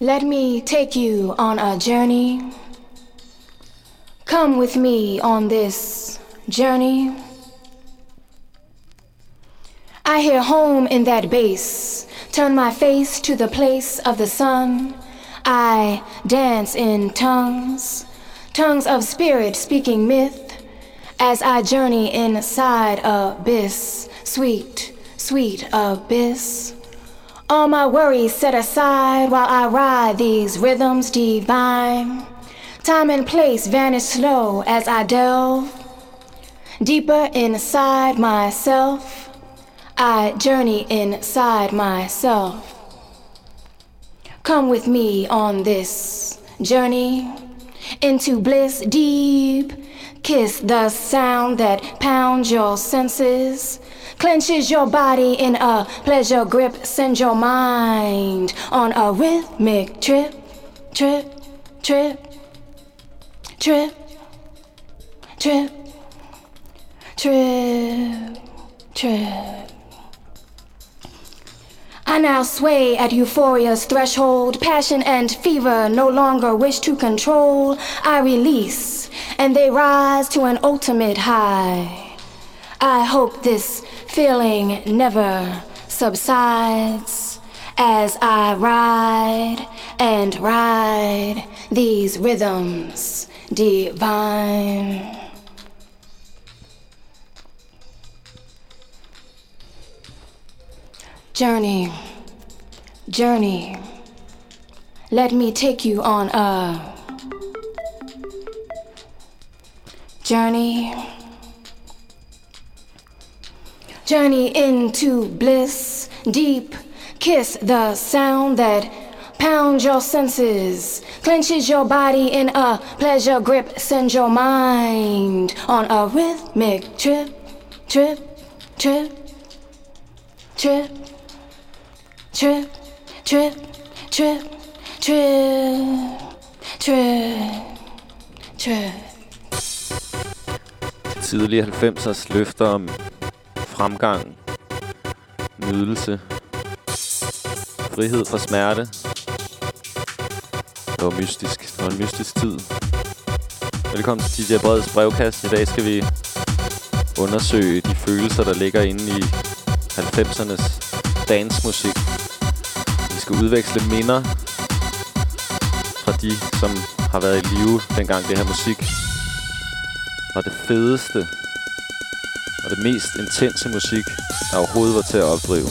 Let me take you on a journey. Come with me on this journey. I hear home in that bass. Turn my face to the place of the sun. I dance in tongues, tongues of spirit speaking myth, as I journey inside abyss, sweet, sweet abyss. All my worries set aside while I ride these rhythms divine. Time and place vanish slow as I delve deeper inside myself. I journey inside myself. Come with me on this journey into bliss deep. Kiss the sound that pounds your senses, clenches your body in a pleasure grip, send your mind on a rhythmic trip, trip, trip, trip, trip, trip, trip. I now sway at euphoria's threshold. Passion and fever no longer wish to control. I release, and they rise to an ultimate high. I hope this feeling never subsides as I ride and ride these rhythms divine. Journey, journey, let me take you on a journey. Journey into bliss, deep, kiss the sound that pounds your senses, clenches your body in a pleasure grip, sends your mind on a rhythmic trip, trip, trip, trip trip, trip, trip, trip, trip, trip. Tidlige 90'ers løfter om fremgang, nydelse, frihed fra smerte. Det var mystisk. Det var en mystisk tid. Velkommen til DJ Breds brevkast. I dag skal vi undersøge de følelser, der ligger inde i 90'ernes dansmusik. Vi skal udveksle minder fra de, som har været i live dengang det her musik var det fedeste og det mest intense musik, der overhovedet var til at opdrive.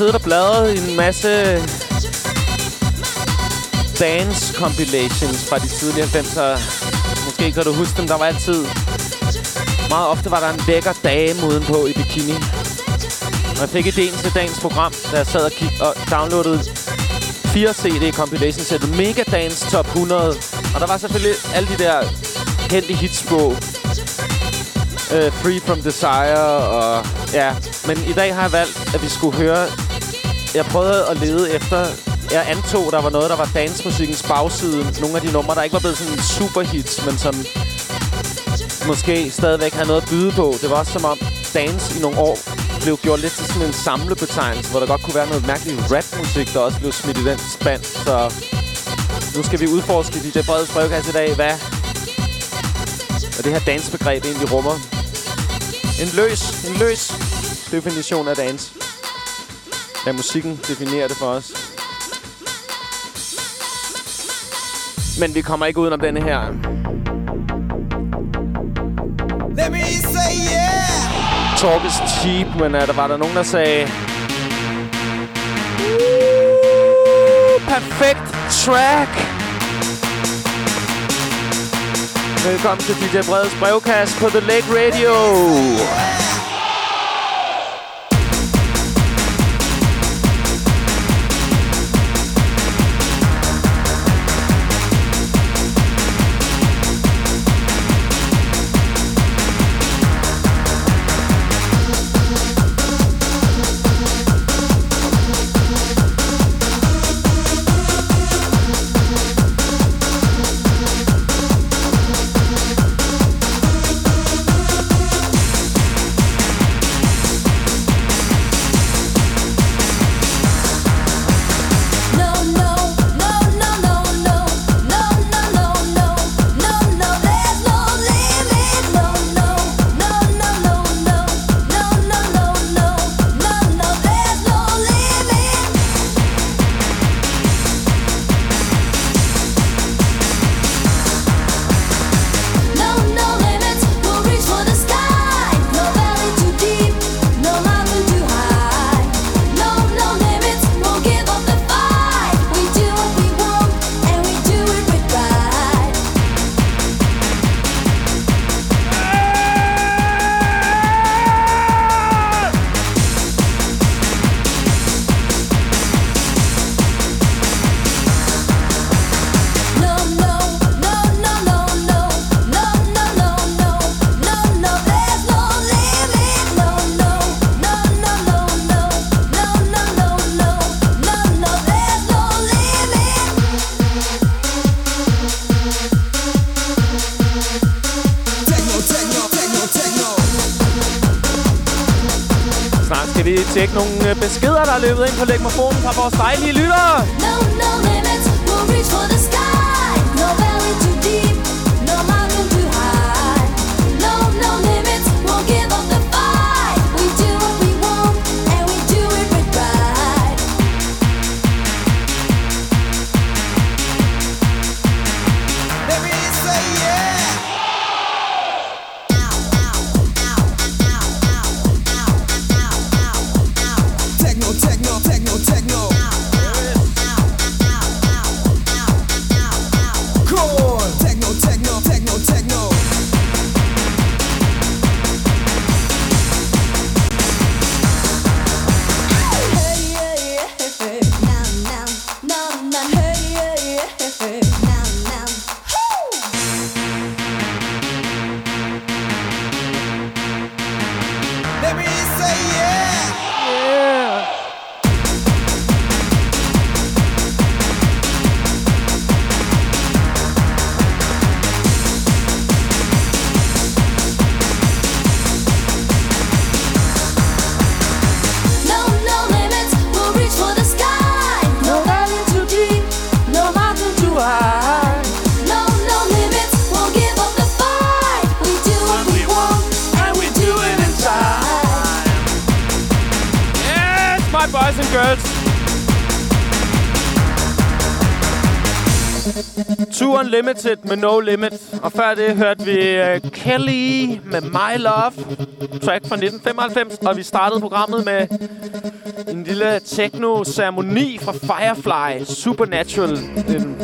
Siddet og bladret i en masse dance compilations fra de tidlige 90'er. Måske kan du huske dem, der var altid... Meget ofte var der en lækker dame udenpå i bikini. Og jeg fik idéen til dagens program, da jeg sad og, kig og downloadede fire CD compilation sættet Mega Dance Top 100. Og der var selvfølgelig alle de der kendte hits på. Uh, Free From Desire og... Ja, men i dag har jeg valgt, at vi skulle høre... Jeg prøvede at lede efter... Jeg antog, der var noget, der var dansmusikkens bagside. Nogle af de numre, der ikke var blevet sådan superhits, men som måske stadigvæk havde noget at byde på. Det var også som om dance i nogle år blev gjort lidt til sådan en samlebetegnelse, hvor der godt kunne være noget mærkeligt rapmusik, der også blev smidt i den spand. Så nu skal vi udforske DJ Breds brevkasse i dag, hvad, hvad det her dansbegreb egentlig rummer. En løs, en løs definition af dans. Ja, musikken definerer det for os. Men vi kommer ikke udenom denne her. Let me say yeah! Talk is cheap, men uh, der var der nogen, der sagde... perfekt track! Velkommen til DJ Breds brevkast på The Lake Radio. Yeah! Fra vores dejlige lytter. Limited Unlimited med No Limit. Og før det hørte vi uh, Kelly med My Love. Track fra 1995. Og vi startede programmet med en lille techno-ceremoni fra Firefly. Supernatural. En,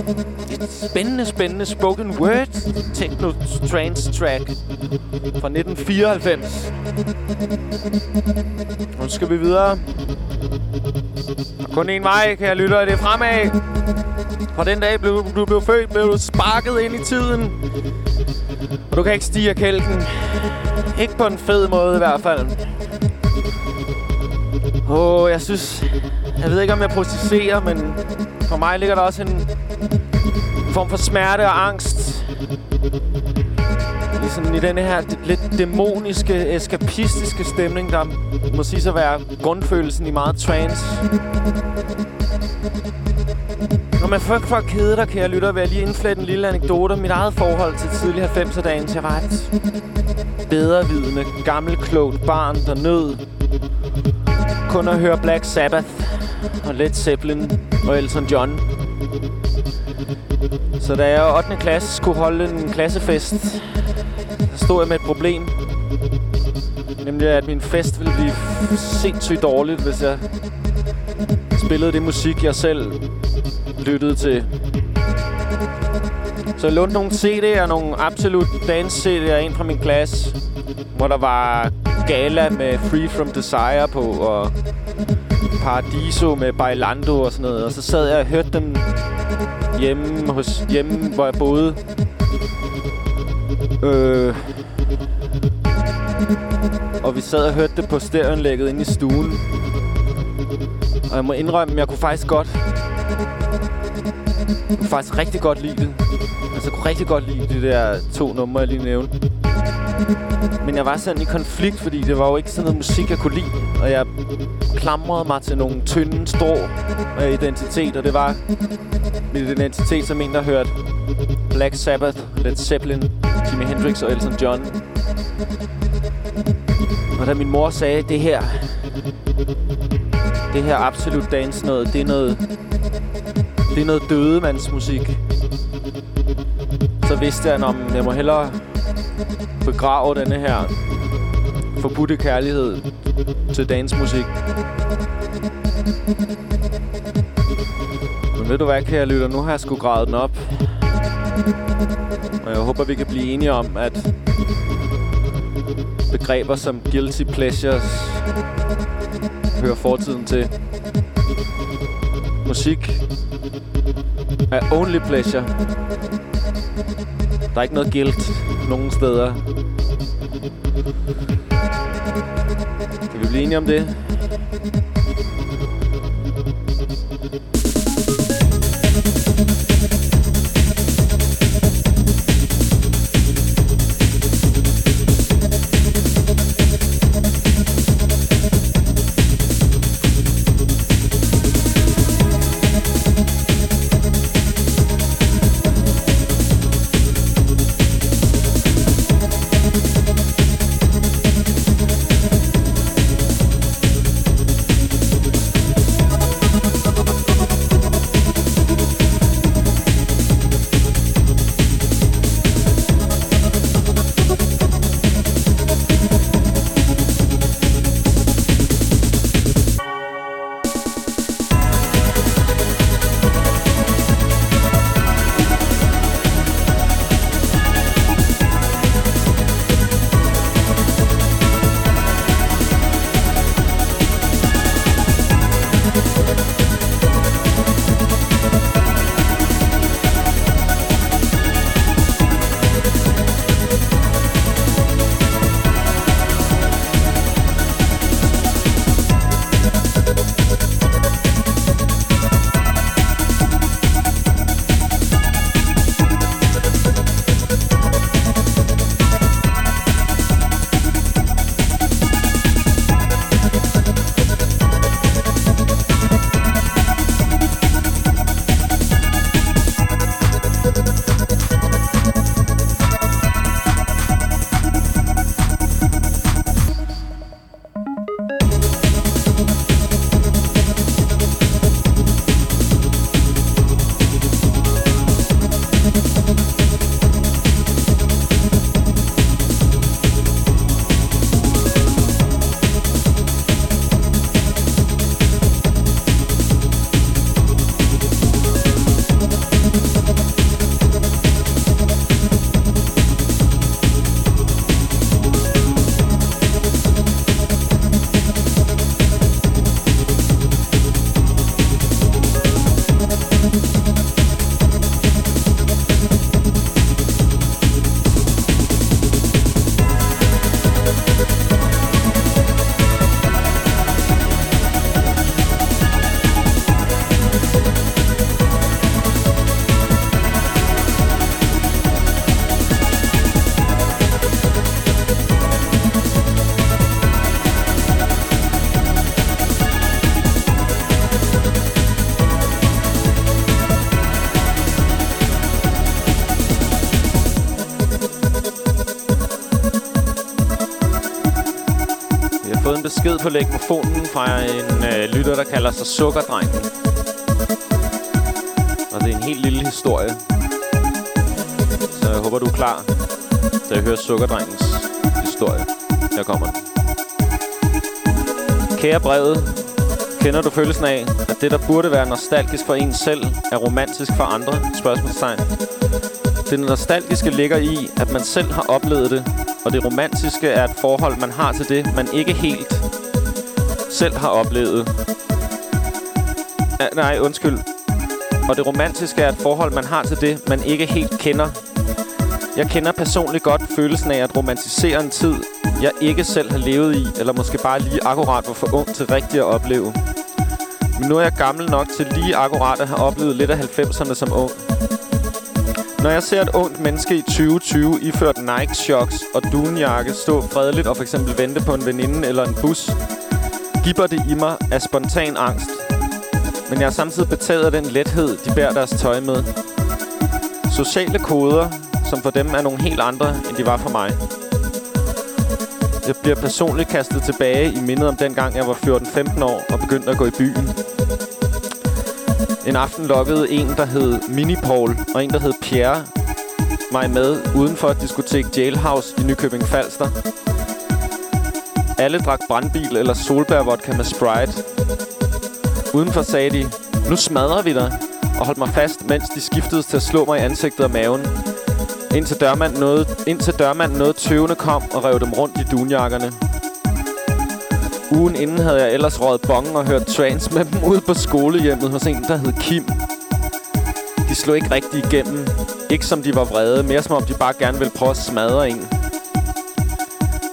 et spændende, spændende spoken word techno-trance track fra 1994. Nu skal vi videre kun en vej, kan jeg lytte, det er fremad. Fra den dag, blev, du blev født, blev du sparket ind i tiden. Og du kan ikke stige af kælken. Ikke på en fed måde i hvert fald. Åh, oh, jeg synes... Jeg ved ikke, om jeg processerer, men for mig ligger der også en form for smerte og angst. Sådan, i denne her lidt dæmoniske, eskapistiske stemning, der må sige sig være grundfølelsen i meget trance. Når man frygt for at kede dig, kan jeg lytte, vil jeg lige indflætte en lille anekdote. Mit eget forhold til tidlig 90'er-dagen, til var Bedrevidende, gammel, klogt barn, der nød kun at høre Black Sabbath og Led Zeppelin og Elton John. Så da jeg i 8. klasse skulle holde en klassefest, så stod jeg med et problem. Nemlig, at min fest ville blive sindssygt dårligt, hvis jeg spillede det musik, jeg selv lyttede til. Så jeg lånte nogle CD'er, nogle absolut Dance CD'er ind fra min klasse, hvor der var Gala med Free From Desire på, og Paradiso med Bailando og sådan noget. Og så sad jeg og hørte dem hjemme, hos, hjemme hvor jeg boede. Øh, og vi sad og hørte det på stereoanlægget inde i stuen. Og jeg må indrømme, at jeg kunne faktisk godt jeg kunne faktisk rigtig godt lide det. Altså, jeg kunne rigtig godt lide de der to numre, jeg lige nævnte. Men jeg var sådan i konflikt, fordi det var jo ikke sådan noget musik, jeg kunne lide. Og jeg klamrede mig til nogle tynde strå af øh, identitet, og det var min identitet som en, der hørte Black Sabbath, Led Zeppelin, Jimi Hendrix og Elton John. Og da min mor sagde, det her, det her absolut dance noget, det er noget, det er noget dødemandsmusik. Så vidste jeg, om jeg må hellere begrave denne her forbudte kærlighed til dansmusik. Men ved du hvad, kære lytter? Nu har jeg sgu gravet den op. Og jeg håber, vi kan blive enige om, at begreber som guilty pleasures hører fortiden til. Musik er only pleasure. Der er ikke noget guilt nogen steder. Kan vi blive enige om det? Besked på lægmofonen fra en øh, lytter, der kalder sig Sukkerdrengen. Og det er en helt lille historie. Så jeg håber, du er klar, til at hører Sukkerdrengens historie. Her kommer den. Kære brevet, kender du følelsen af, at det, der burde være nostalgisk for en selv, er romantisk for andre? Spørgsmålstegn. Det nostalgiske ligger i, at man selv har oplevet det, og det romantiske er et forhold, man har til det, man ikke helt selv har oplevet. Ja, nej, undskyld. Og det romantiske er et forhold, man har til det, man ikke helt kender. Jeg kender personligt godt følelsen af at romantisere en tid, jeg ikke selv har levet i, eller måske bare lige akkurat var for ung til rigtigt at opleve. Men nu er jeg gammel nok til lige akkurat at have oplevet lidt af 90'erne som ung. Når jeg ser et ungt menneske i 2020 iført Nike Shocks og dunjakke stå fredeligt og for eksempel vente på en veninde eller en bus, giver det i mig af spontan angst. Men jeg er samtidig betaget af den lethed, de bærer deres tøj med. Sociale koder, som for dem er nogle helt andre, end de var for mig. Jeg bliver personligt kastet tilbage i mindet om dengang jeg var 14-15 år og begyndte at gå i byen. En aften lokkede en, der hed Mini Paul, og en, der hed Pierre, mig med uden for et diskotek Jailhouse i Nykøbing Falster. Alle drak brandbil eller solbærvodka med Sprite. Udenfor sagde de, nu smadrer vi dig, og holdt mig fast, mens de skiftede til at slå mig i ansigtet og maven. Indtil dørmanden nåede, indtil dørmanden nåede tøvende kom og rev dem rundt i dunjakkerne. Ugen inden havde jeg ellers røget bongen og hørt trance med dem ude på skolehjemmet hos en, der hed Kim. De slog ikke rigtig igennem. Ikke som de var vrede, mere som om de bare gerne ville prøve at smadre en.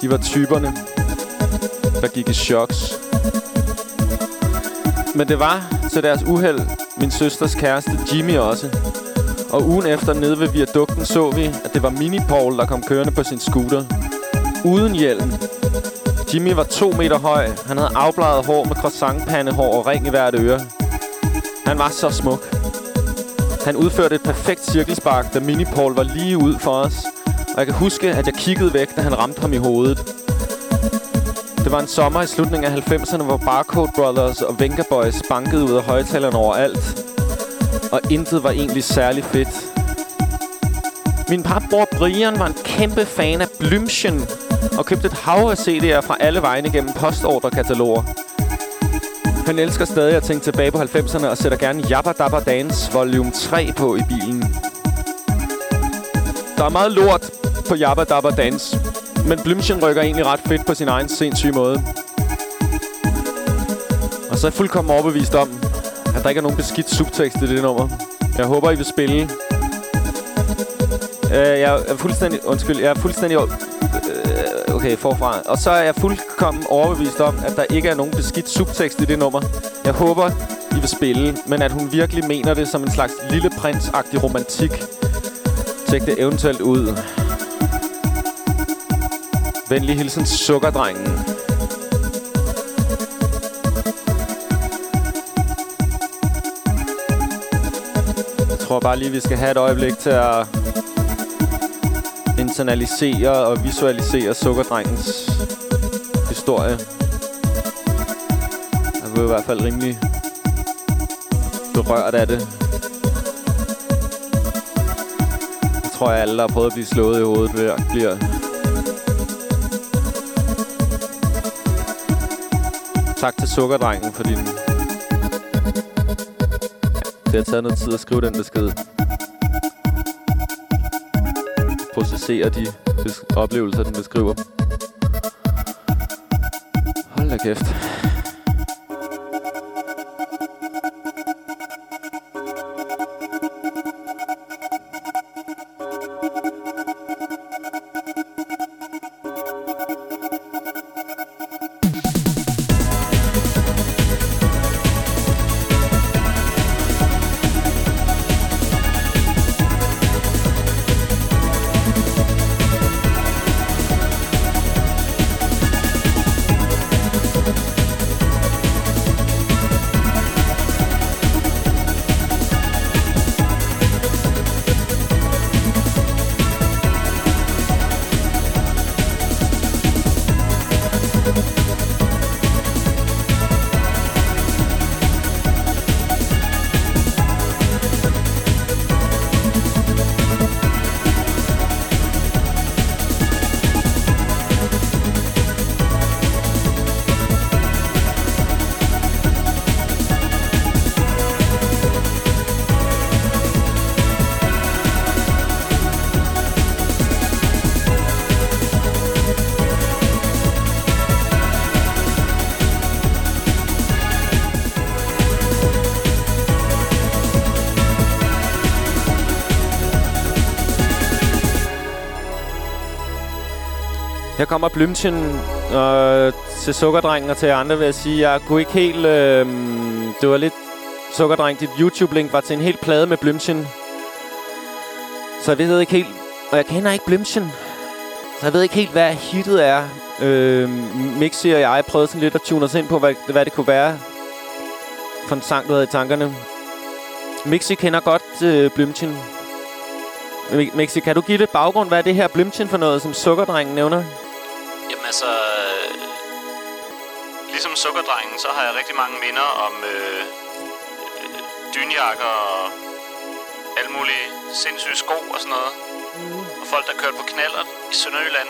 De var typerne, der gik i choks. Men det var til deres uheld min søsters kæreste Jimmy også. Og ugen efter nede ved viadukten så vi, at det var Mini-Paul, der kom kørende på sin scooter. Uden hjelm. Jimmy var to meter høj. Han havde afbladet hår med croissantpandehår og ring i hvert øre. Han var så smuk. Han udførte et perfekt cirkelspark, da Mini-Paul var lige ud for os. Og jeg kan huske, at jeg kiggede væk, da han ramte ham i hovedet. Var en sommer i slutningen af 90'erne, hvor Barcode Brothers og Venga Boys bankede ud af højtalerne overalt og intet var egentlig særlig fedt. Min papbror Brian var en kæmpe fan af Blümchen og købte et hav af CD'er fra alle vegne gennem postordrekataloger. Han elsker stadig at tænke tilbage på 90'erne og sætter gerne Jabba Dabba Dance volume 3 på i bilen. Der er meget lort på Jabba Dabba Dance, men Blümchen rykker egentlig ret fedt på sin egen sindssyge måde. Og så er jeg fuldkommen overbevist om, at der ikke er nogen beskidt subtekst i det nummer. Jeg håber, I vil spille. Øh, jeg er fuldstændig... Undskyld, jeg er fuldstændig... Øh, okay, forfra. Og så er jeg fuldkommen overbevist om, at der ikke er nogen beskidt subtekst i det nummer. Jeg håber, I vil spille, men at hun virkelig mener det som en slags lille prinsagtig romantik. Tjek det eventuelt ud. Venlig hilsen, sukkerdrengen. tror bare lige, vi skal have et øjeblik til at internalisere og visualisere sukkerdrengens historie. Jeg var i hvert fald rimelig berørt af det. Jeg tror, jeg alle, der har prøvet at blive slået i hovedet bliver Sukkerdrengen for din det har taget noget tid at skrive den besked. Processere de oplevelser, den beskriver. Hold da kæft. Her kommer Blümchen øh, til Sukkerdrengen og til andre vil jeg sige, jeg kunne ikke helt... Øh, det var lidt... Sukkerdreng, dit YouTube-link var til en helt plade med Blümchen. Så jeg ved ikke helt... Og jeg kender ikke Blümchen. Så jeg ved ikke helt, hvad hittet er. Øh, Mixi og jeg prøvede sådan lidt at tune os ind på, hvad, hvad det kunne være for en sang, du havde i tankerne. Mixi kender godt øh, Blümchen. Mixi, kan du give lidt baggrund? Hvad er det her Blümchen for noget, som Sukkerdrengen nævner? Jamen altså... Øh, ligesom Sukkerdrengen, så har jeg rigtig mange minder om øh, dynjakker og alle mulige sindssyge sko og sådan noget. Mm. Og folk, der kørte på knaller i Sønderjylland.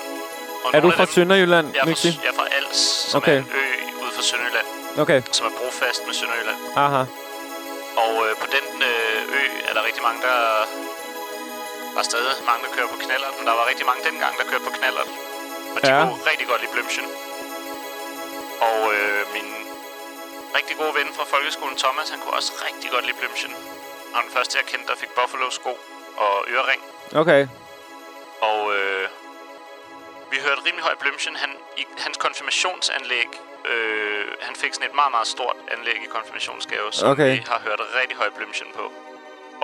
Og er du fra dem, Sønderjylland, jeg er fra, jeg er fra Als, som okay. er en ø ude for Sønderjylland. Okay. Som er brofast med Sønderjylland. Aha. Og øh, på den øh, ø er der rigtig mange, der... var stadig mange, der kører på knaller, men der var rigtig mange dengang, der kørte på knaller. Og de ja. kunne rigtig godt lide Blümchen. Og øh, min rigtig gode ven fra folkeskolen, Thomas, han kunne også rigtig godt lide Blümchen. Han var den første, jeg kendte, der fik Buffalo-sko og ørering. Okay. Og øh, vi hørte rimelig højt Blümchen. Han, I hans konfirmationsanlæg, øh, han fik sådan et meget, meget stort anlæg i konfirmationsgave, som okay. vi har hørt rigtig højt Blümchen på.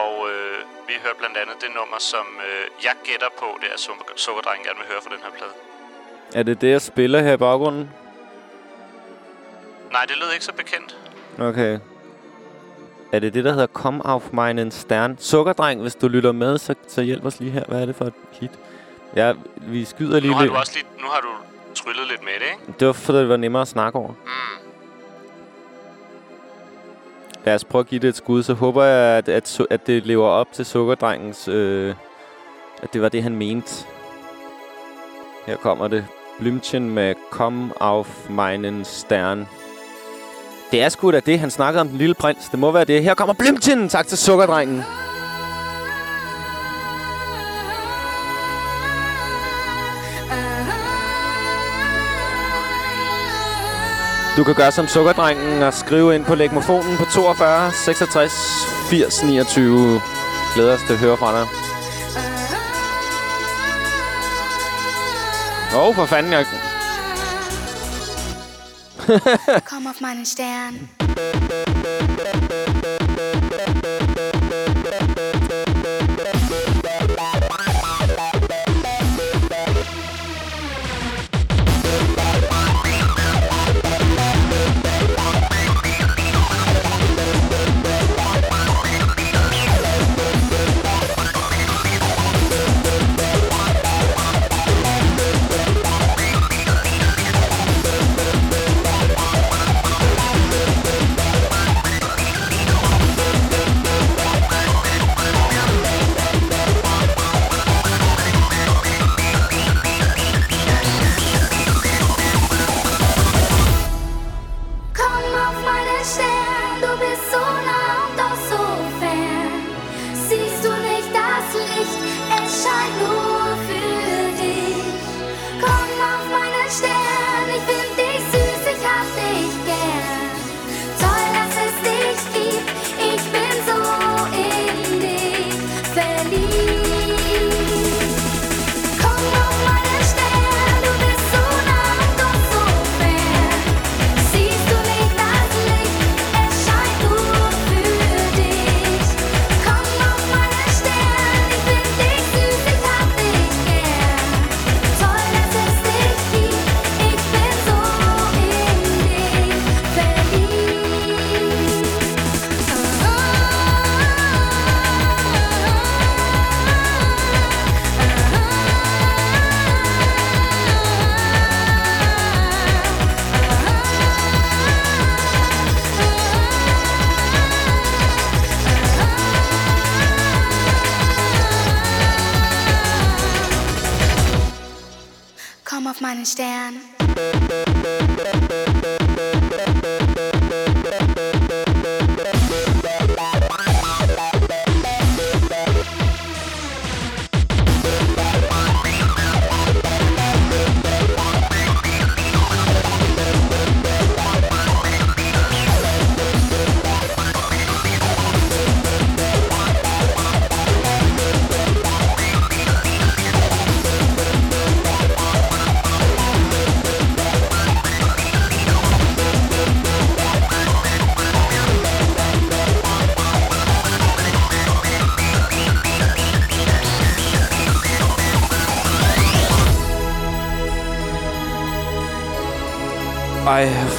Og øh, vi hørte blandt andet det nummer, som øh, jeg gætter på, det er Sukkerdrengen gerne vil høre fra den her plade. Er det det, jeg spiller her i baggrunden? Nej, det lød ikke så bekendt. Okay. Er det det, der hedder Kom auf meinen Stern? Sukkerdreng, hvis du lytter med, så, så hjælp os lige her. Hvad er det for et hit? Ja, vi skyder lige nu har lidt. Du også lige, nu har du tryllet lidt med det, ikke? Det var, fordi det var nemmere at snakke over. Mm. Lad os prøve at give det et skud, så håber jeg, at, at, at det lever op til Sukkerdrengens... Øh, at det var det, han mente. Her kommer det. Blümchen med Kom auf meinen Stern. Det er sgu da det, han snakkede om den lille prins. Det må være det. Her kommer Blümchen. Tak til Sukkerdrengen. Du kan gøre som Sukkerdrengen og skrive ind på legmofonen på 42 66 80 29. Glæder os til at høre fra dig. Åh, oh, for fanden, jeg... Kom op, meinen Stern. Ej,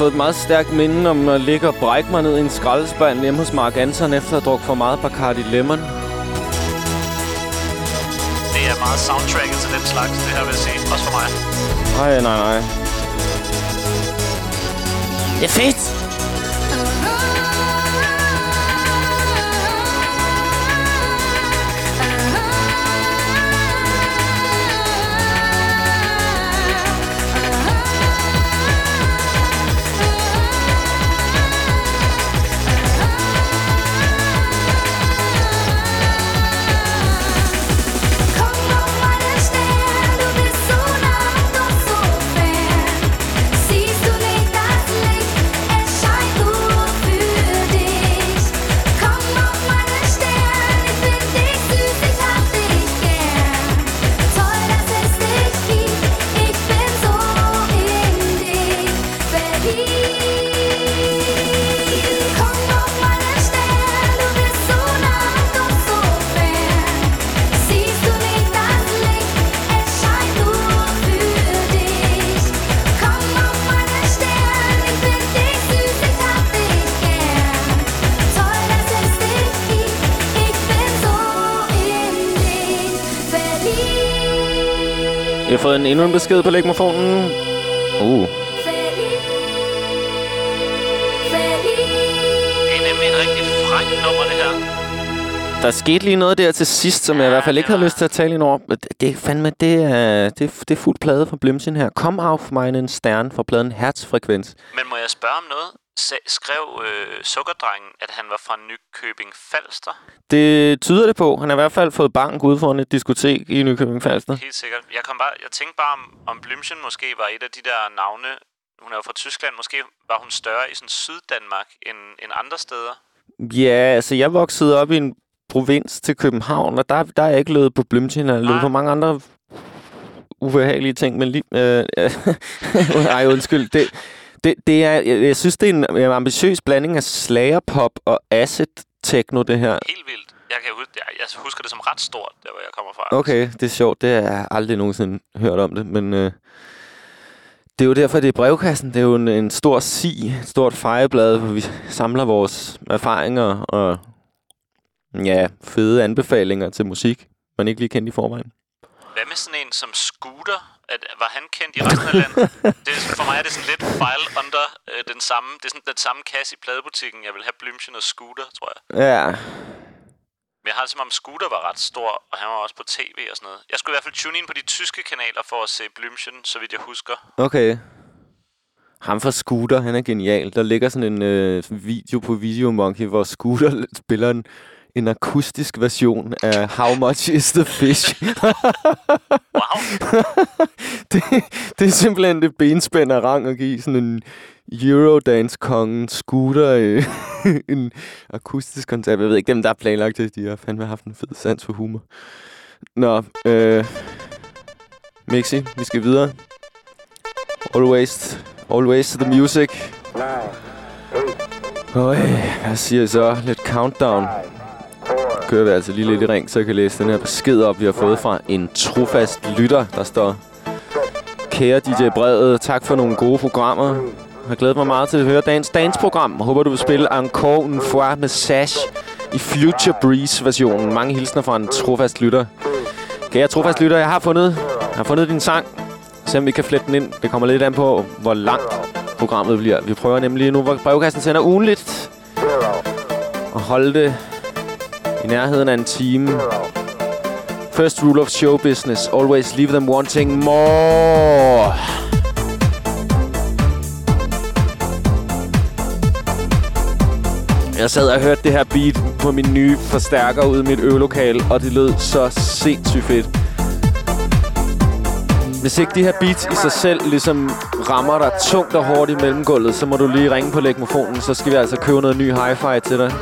fået et meget stærkt minde om at ligge og brække mig ned i en skraldespand hjemme hos Mark Anton efter at have drukket for meget Bacardi Lemon. Det er meget soundtracket til den slags, det her vil jeg sige. Også for mig. Nej, nej, nej. Det er fedt! En, endnu en besked på lægmofonen. Uh. Det er nemlig et rigtig frækt nummer, det her. Der skete lige noget der til sidst, som ja, jeg i hvert fald ikke havde lyst til at tale ind over. Det er fandme, det er, det, er, det er fuld plade fra Blimsen her. Kom auf meinen Stern fra pladen Herzfrekvens. Men må jeg spørge om noget? Skrev øh, Sukkerdrengen, at han var fra Nykøbing Falster? Det tyder det på. Han har i hvert fald fået bank ude foran et diskotek i Nykøbing Falster. Helt sikkert. Jeg, kom bare, jeg tænkte bare, om, om Blümchen måske var et af de der navne. Hun er jo fra Tyskland. Måske var hun større i sådan Syddanmark end, end andre steder. Ja, altså jeg voksede op i en provins til København, og der, der er jeg ikke løbet på Blümchen. Jeg løbet på mange andre ubehagelige ting, men lige... Øh, ej, undskyld. Det, det, det er, jeg, jeg synes, det er en, en ambitiøs blanding af slagerpop og acid techno, det her. Helt vildt. Jeg, kan huske, jeg, jeg husker det som ret stort, der hvor jeg kommer fra. Okay, det er sjovt. Det har jeg aldrig nogensinde hørt om det, men... Øh, det er jo derfor, det er brevkassen. Det er jo en, en stor si, et stort fejreblad, hvor vi samler vores erfaringer og ja, fede anbefalinger til musik, man ikke lige kendte i forvejen. Hvad med sådan en som Scooter? At, var han kendt i resten af landet? det, for mig er det sådan lidt file under øh, den samme, det er sådan den samme kasse i pladebutikken. Jeg vil have Blümchen og Scooter, tror jeg. Ja. Men jeg har det som om Scooter var ret stor, og han var også på tv og sådan noget. Jeg skulle i hvert fald tune ind på de tyske kanaler for at se Blümchen, så vidt jeg husker. Okay. Ham fra Scooter, han er genial. Der ligger sådan en øh, video på Video Monkey, hvor Scooter spiller en en akustisk version af How Much Is The Fish. wow. det, det er simpelthen det benspænd af rang at give sådan en Eurodance-kongen scooter øh, en akustisk koncert. Jeg ved ikke, dem der er planlagt det, de har fandme haft en fed sans for humor. Nå, øh, Mixi, vi skal videre. Always, always to the music. Øj, hvad siger jeg så? Lidt countdown kører vi altså lige lidt i ring, så jeg kan læse den her besked op, vi har fået fra en trofast lytter, der står... Kære DJ Brevet, tak for nogle gode programmer. Jeg har glædet mig meget til at høre dagens dansprogram. Håber, du vil spille Encore une fois med Sash i Future Breeze-versionen. Mange hilsner fra en trofast lytter. Kære trofast lytter, jeg har fundet, jeg har fundet din sang. Se om vi kan flette den ind. Det kommer lidt an på, hvor langt programmet bliver. Vi prøver nemlig nu, hvor brevkassen sender ugenligt. Og holde det i nærheden af en time. First rule of show business. Always leave them wanting more. Jeg sad og hørte det her beat på min nye forstærker ude i mit øvelokal, og det lød så sindssygt fedt. Hvis ikke de her beats i sig selv ligesom rammer dig tungt og hårdt i mellemgulvet, så må du lige ringe på legmofonen, så skal vi altså købe noget ny hi-fi til dig.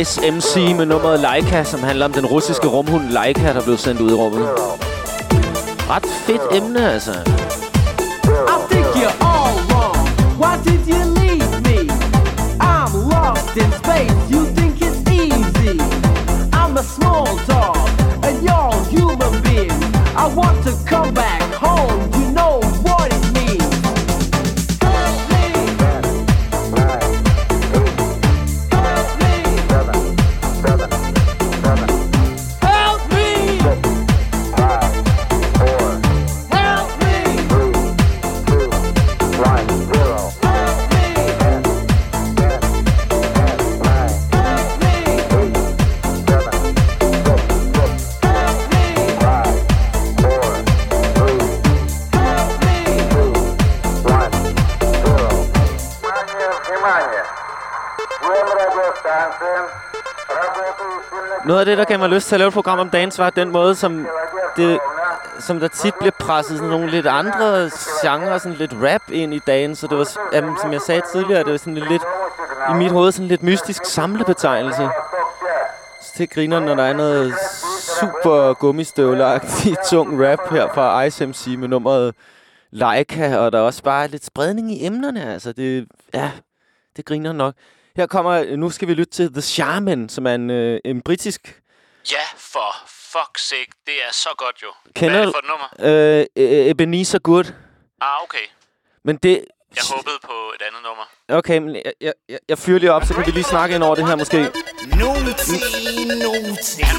Ice MC med nummeret Laika, som handler om den russiske rumhund Laika, der blev sendt ud i rummet. Ret fedt emne, altså. I think you're all wrong. Why did you leave me? I'm lost in space. You think it's easy? I'm a small dog, and you're a human being. I want to come back af det, der gav mig lyst til at lave et program om dagens var den måde, som, det, som der tit bliver presset sådan nogle lidt andre genrer, sådan lidt rap ind i dagen. Så det var, jamen, som jeg sagde tidligere, det var sådan lidt, i mit hoved sådan lidt mystisk samlebetegnelse. Så det griner, når der er noget super gummistøvleagtigt tung rap her fra Ice MC med nummeret Leica, og der er også bare lidt spredning i emnerne, altså. Det, ja, det griner nok. Her kommer, nu skal vi lytte til The Shaman, som er en, øh, en britisk Ja, for fuck's sake. Det er så godt jo. Kender Hvad er det for et nummer? øh, Ebenezer Good. Ah, okay. Men det... Jeg håbede på et andet nummer. Okay, men jeg, jeg, jeg, jeg fyrer lige op, så kan vi lige snakke ind over det her måske. Han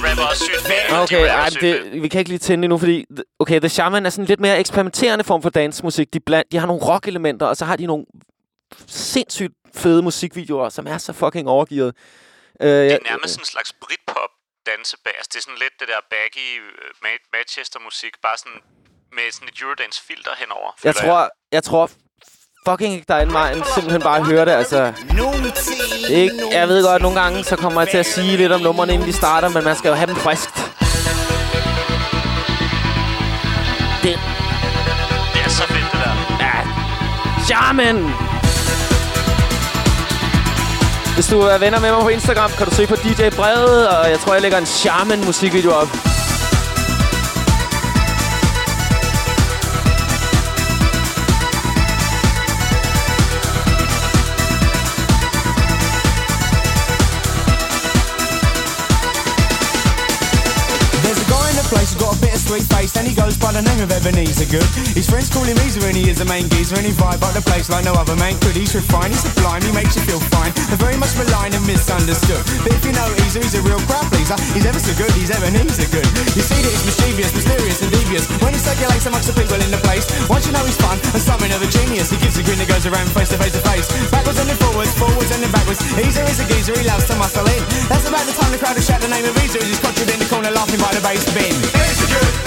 rapper også sygt fedt. Okay, ej, det, vi kan ikke lige tænde det nu, fordi... Okay, The Shaman er sådan en lidt mere eksperimenterende form for dancemusik. De, bland, de har nogle rock-elementer, og så har de nogle sindssygt fede musikvideoer, som er så fucking overgivet. Uh, Det er nærmest en slags Britpop dansebag. Altså, det er sådan lidt det der baggy øh, Ma- Manchester-musik, bare sådan med sådan et Eurodance-filter henover. Jeg tror, jeg tror fucking ikke, der er en end simpelthen bare høre det, altså. Ikke, jeg ved godt, at nogle gange så kommer jeg til at sige lidt om numrene, inden de starter, men man skal jo have dem friskt. Det Det er så fedt, det der. er Shaman! Hvis du er venner med mig på Instagram, kan du søge på DJ Brede, og jeg tror, jeg lægger en Shaman musikvideo op. sweet face and he goes by the name of Ebenezer Good. His friends call him Easer and he is the main geezer and he vibe up the place like no other man could. He's refined, he's sublime, he makes you feel fine. They're very much maligned and misunderstood. But if you know Easer, he's a real crowd pleaser. He's ever so good, he's Ebenezer Good. You see that he's mischievous, mysterious and devious. When he circulates amongst the people in the place, once you know he's fun and something of a genius, he gives a grin that goes around face to face to face. Backwards and then forwards, forwards and then backwards. Easer is a geezer, he loves to muscle in. That's about the time the crowd will shout the name of Easer as he's conjured in the corner laughing by the bass bin. Easy good,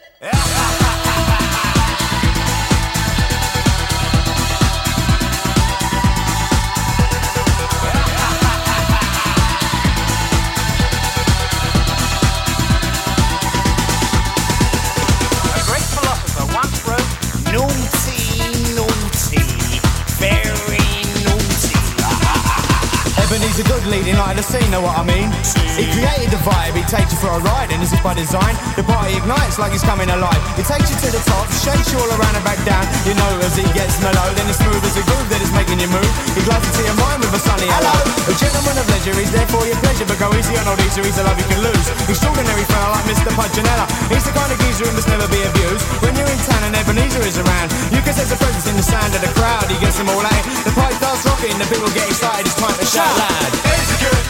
the scene, know what I mean? He created the vibe, he takes you for a ride, and this is by design. The party ignites like it's coming alive. He takes you to the top, shakes you all around and back down. You know as he gets mellow, then it's smooth as a groove that is making you move. He glides into your mind with a sunny hello. A gentleman of leisure, he's there for your pleasure, but go easy on old Easter, he's a love you can lose. Extraordinary fella like Mr. Punchinella. He's the kind of geezer who must never be abused. When you're in town and Ebenezer is around, you can sense a presence in the sound of the crowd. He gets them all out. The pipe starts rocking, the people get excited. It's time to shout loud. Easy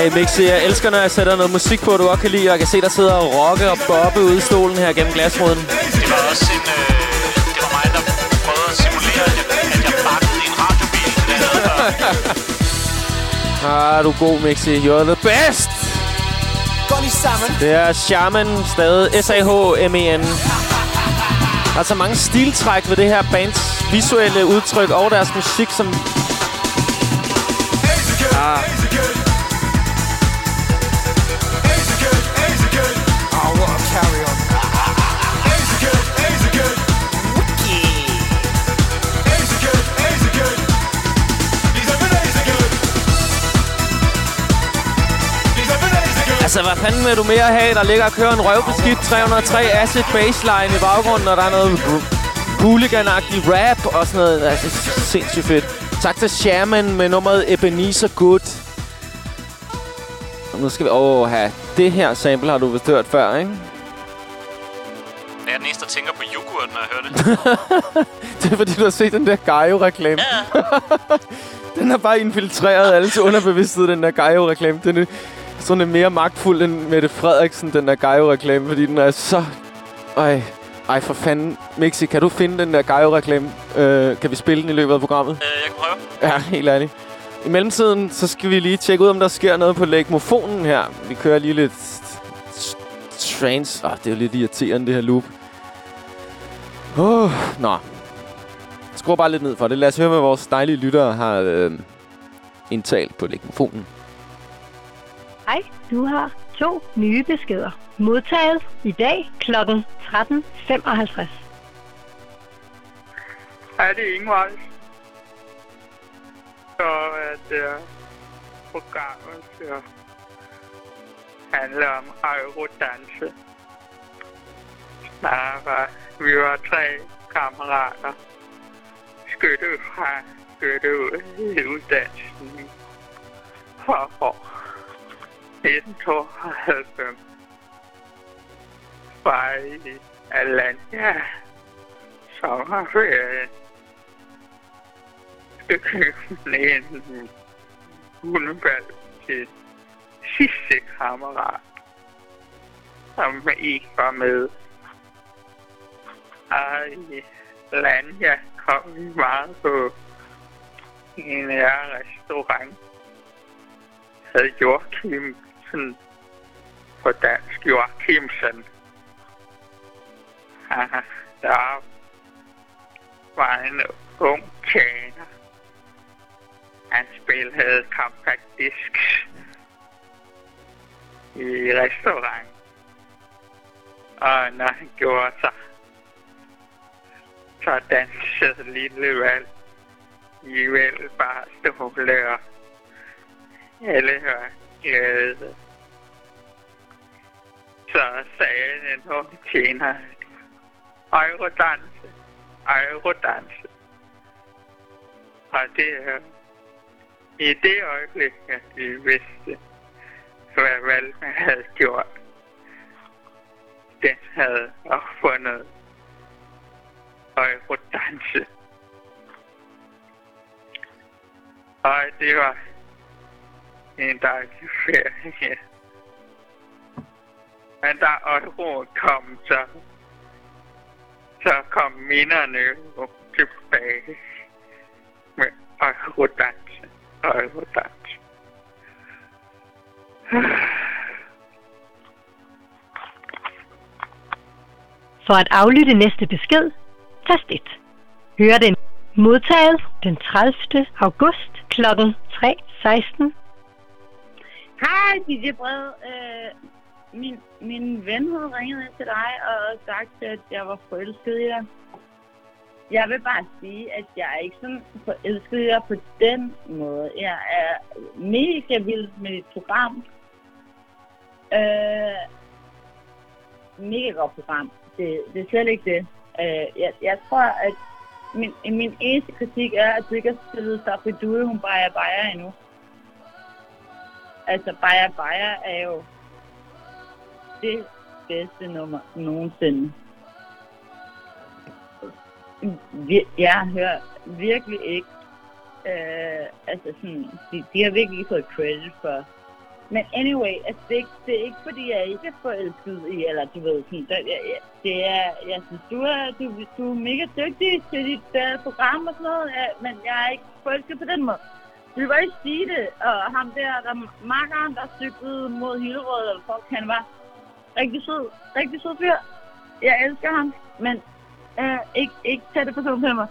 Hej Mixi, jeg elsker, når jeg sætter noget musik på, du også kan lide, og jeg kan se, der sidder og rocke og bobbe ude i stolen her gennem glasruden. Det var også en... Øh Ah, du er god, Mixi. You're the best! Går lige sammen. Det er Shaman, stadig S-A-H-M-E-N. Der er så mange stiltræk ved det her bands visuelle udtryk og deres musik, som... Ah, altså, hvad fanden vil du mere have? Der ligger og kører en røvbeskidt 303 acid bassline i baggrunden, og der er noget hooligan-agtig rap og sådan noget. Altså, sindssygt fedt. Tak til Shaman med nummeret Ebenezer Good. Nu skal vi... Åh, have det her sample har du vist hørt før, ikke? Jeg er den eneste, der tænker på yoghurt, når jeg hører det. Det er fordi, du har set den der Gaio-reklame. Ja. Den har bare infiltreret alles underbevidsthed, den der Gaio-reklame. Den er sådan mere magtfuld end Mette Frederiksen, den der Gaio-reklame, fordi den er så... Ej, ej for fanden. Mixi, kan du finde den der Gaio-reklame? Øh, kan vi spille den i løbet af programmet? Øh, jeg kan prøve. Ja, helt ærligt. I mellemtiden, så skal vi lige tjekke ud, om der sker noget på lægmofonen her. Vi kører lige lidt... Trance. Ah, det er jo lidt irriterende, det her loop. Oh, nå. Skru bare lidt ned for det. Lad os høre, hvad vores dejlige lyttere har øh, indtalt på lægmofonen. Hej, du har to nye beskeder. Modtaget i dag kl. 13.55. Hej, det er Ingvej. Så øh, at uh, programmet skal handler om aerodanse. Der var, vi var tre kammerater. Skytte fra skytte ud i uddannelsen for år 1992 var i Alanya sommerferie købte en hundevalg til sidste kammerat, som ikke var med. Og i Lanja kom vi meget på en restaurant. Havde Hed Hansen på dansk Joachimsen. Der var en ung tjener. Han spillede compact discs i restaurant. Og når han gjorde sig, så dansede lille valg i vel bare stole og alle hørte glade. Så sagde den unge tjener, Eurodanse, Eurodanse. Og det er i det øjeblik, at vi vidste, hvad Valme havde gjort. Den havde opfundet Eurodanse. Og det var en dejlig ferie. Men der da Euro kom, så, så kom minderne jo tilbage med Eurodans. Eurodans. For at aflytte næste besked, tast 1. Hør den modtaget den 30. august kl. 3.16. Hej, DJ Bred. Øh, min, min ven havde ringet ind til dig og sagt, at jeg var forelsket i dig. Jeg vil bare sige, at jeg er ikke sådan forelsket i dig på den måde. Jeg er mega vild med dit program. Øh, mega godt program. Det, det er slet ikke det. Øh, jeg, jeg tror, at min, min eneste kritik er, at du ikke har spillet Safri Due, hun bare er bare endnu. Altså, Baja Baja er jo det bedste nummer nogensinde. Vi- Jeg hører virkelig ikke, øh, altså sådan, de, de har virkelig ikke fået credit for, Men anyway, altså, det, er, ikke- det er ikke fordi, jeg ikke er forelsket i, eller du ved, sådan, det, jeg, jeg, det er, jeg synes, du er, du, du er mega dygtig til dit uh, program og sådan noget, ja, men jeg er ikke forelsket på den måde vi var bare ikke sige det, og ham der, der makkeren, der cyklede mod Hillerød, eller folk, han var rigtig sød, rigtig sød fyr. Jeg elsker ham, men øh, ikke, ikke tage det personligt til mig.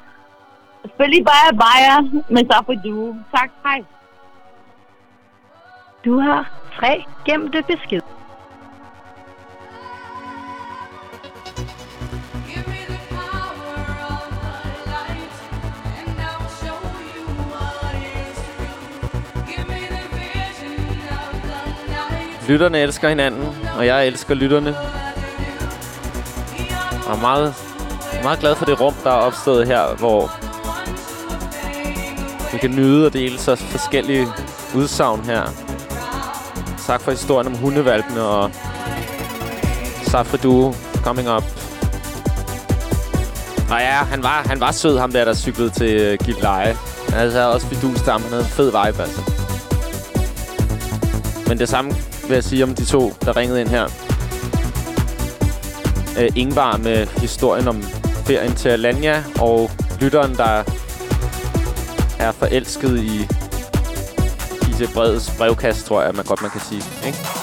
Spil lige bare Bayer med Safri Duo. Tak, hej. Du har tre gemte beskeder. Lytterne elsker hinanden, og jeg elsker lytterne. Og er meget, meget glad for det rum, der er opstået her, hvor vi kan nyde og dele så forskellige udsagn her. Tak for historien om hundevalpene og Safri Duo coming up. Og ja, han var, han var sød, ham der, der cyklede til øh, uh, Gildleje. Altså, også fidus ham. Han havde en fed vibe, altså. Men det samme vil jeg sige om de to, der ringede ind her. Øh, Ingvar med historien om ferien til Alanya, og lytteren, der er forelsket i DJ Breds brevkast, tror jeg, man godt man kan sige. Ikke?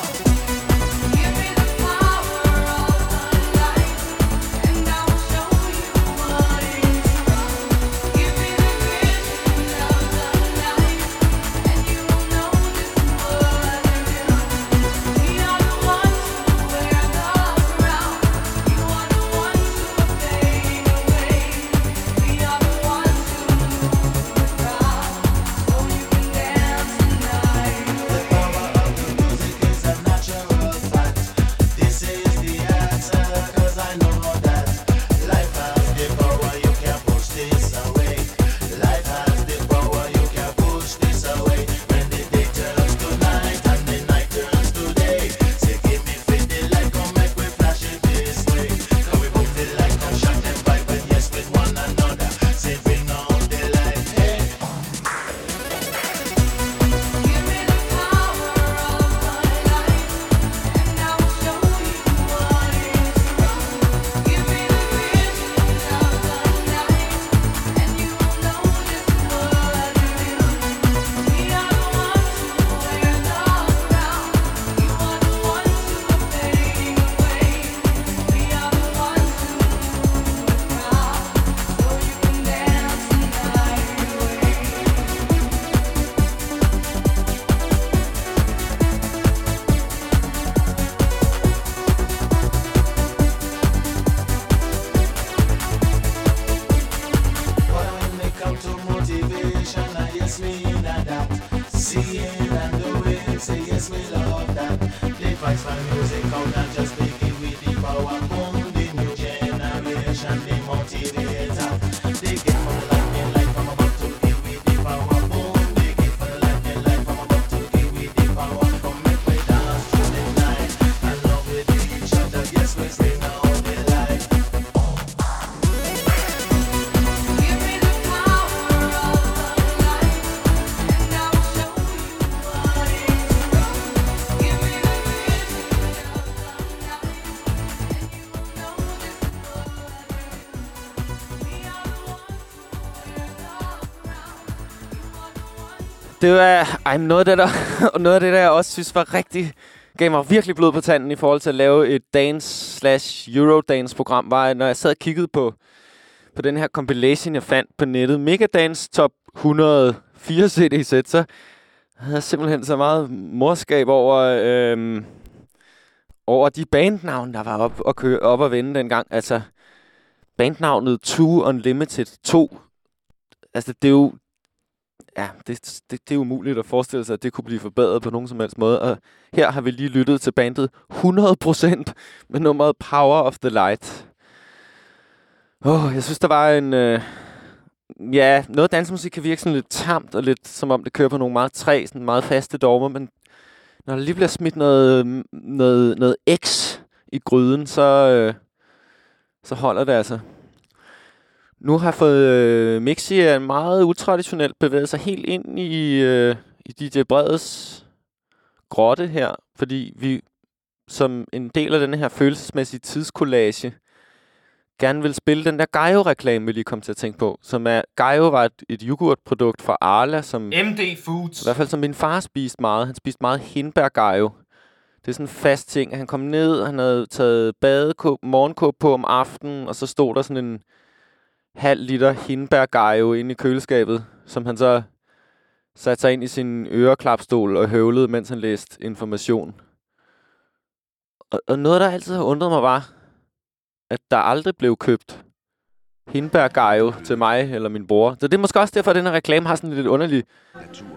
Det var ej, noget, af det, der, og noget af det, der jeg også synes var rigtig... gav mig virkelig blod på tanden i forhold til at lave et dance slash Eurodance-program, var, når jeg sad og kiggede på, på den her compilation, jeg fandt på nettet, Megadance Top 104 CD-sæt, så havde jeg simpelthen så meget morskab over, øhm, over de bandnavne, der var op og, køre, op og vende dengang. Altså, bandnavnet Two Unlimited 2. Altså, det er jo, ja, det, det, det er umuligt at forestille sig, at det kunne blive forbedret på nogen som helst måde. Og her har vi lige lyttet til bandet 100% med nummeret Power of the Light. Åh, oh, jeg synes, der var en... Øh, ja, noget dansmusik kan virke sådan lidt tamt, og lidt som om det kører på nogle meget træ, sådan meget faste dogmer, men når der lige bliver smidt noget, noget, noget X i gryden, så, øh, så holder det altså. Nu har fået øh, Mixi meget utraditionelt bevæget sig helt ind i, øh, i DJ Breds grotte her, fordi vi som en del af den her følelsesmæssige tidskollage gerne vil spille den der Gaio-reklame, vi lige kom til at tænke på. Som er, Gaio var et, et yoghurtprodukt fra Arla, som MD Foods. i hvert fald som min far spiste meget. Han spiste meget hindbær Gaio. Det er sådan en fast ting, han kom ned, han havde taget badekåb, morgenkåb på om aftenen, og så stod der sådan en halv liter hindbærgejo inde i køleskabet, som han så satte sig ind i sin øreklapstol og høvlede, mens han læste information. Og, og noget, der altid har undret mig, var, at der aldrig blev købt hindbærgejo til mig eller min bror. Så det er måske også derfor, at den her reklame har sådan en lidt underlig,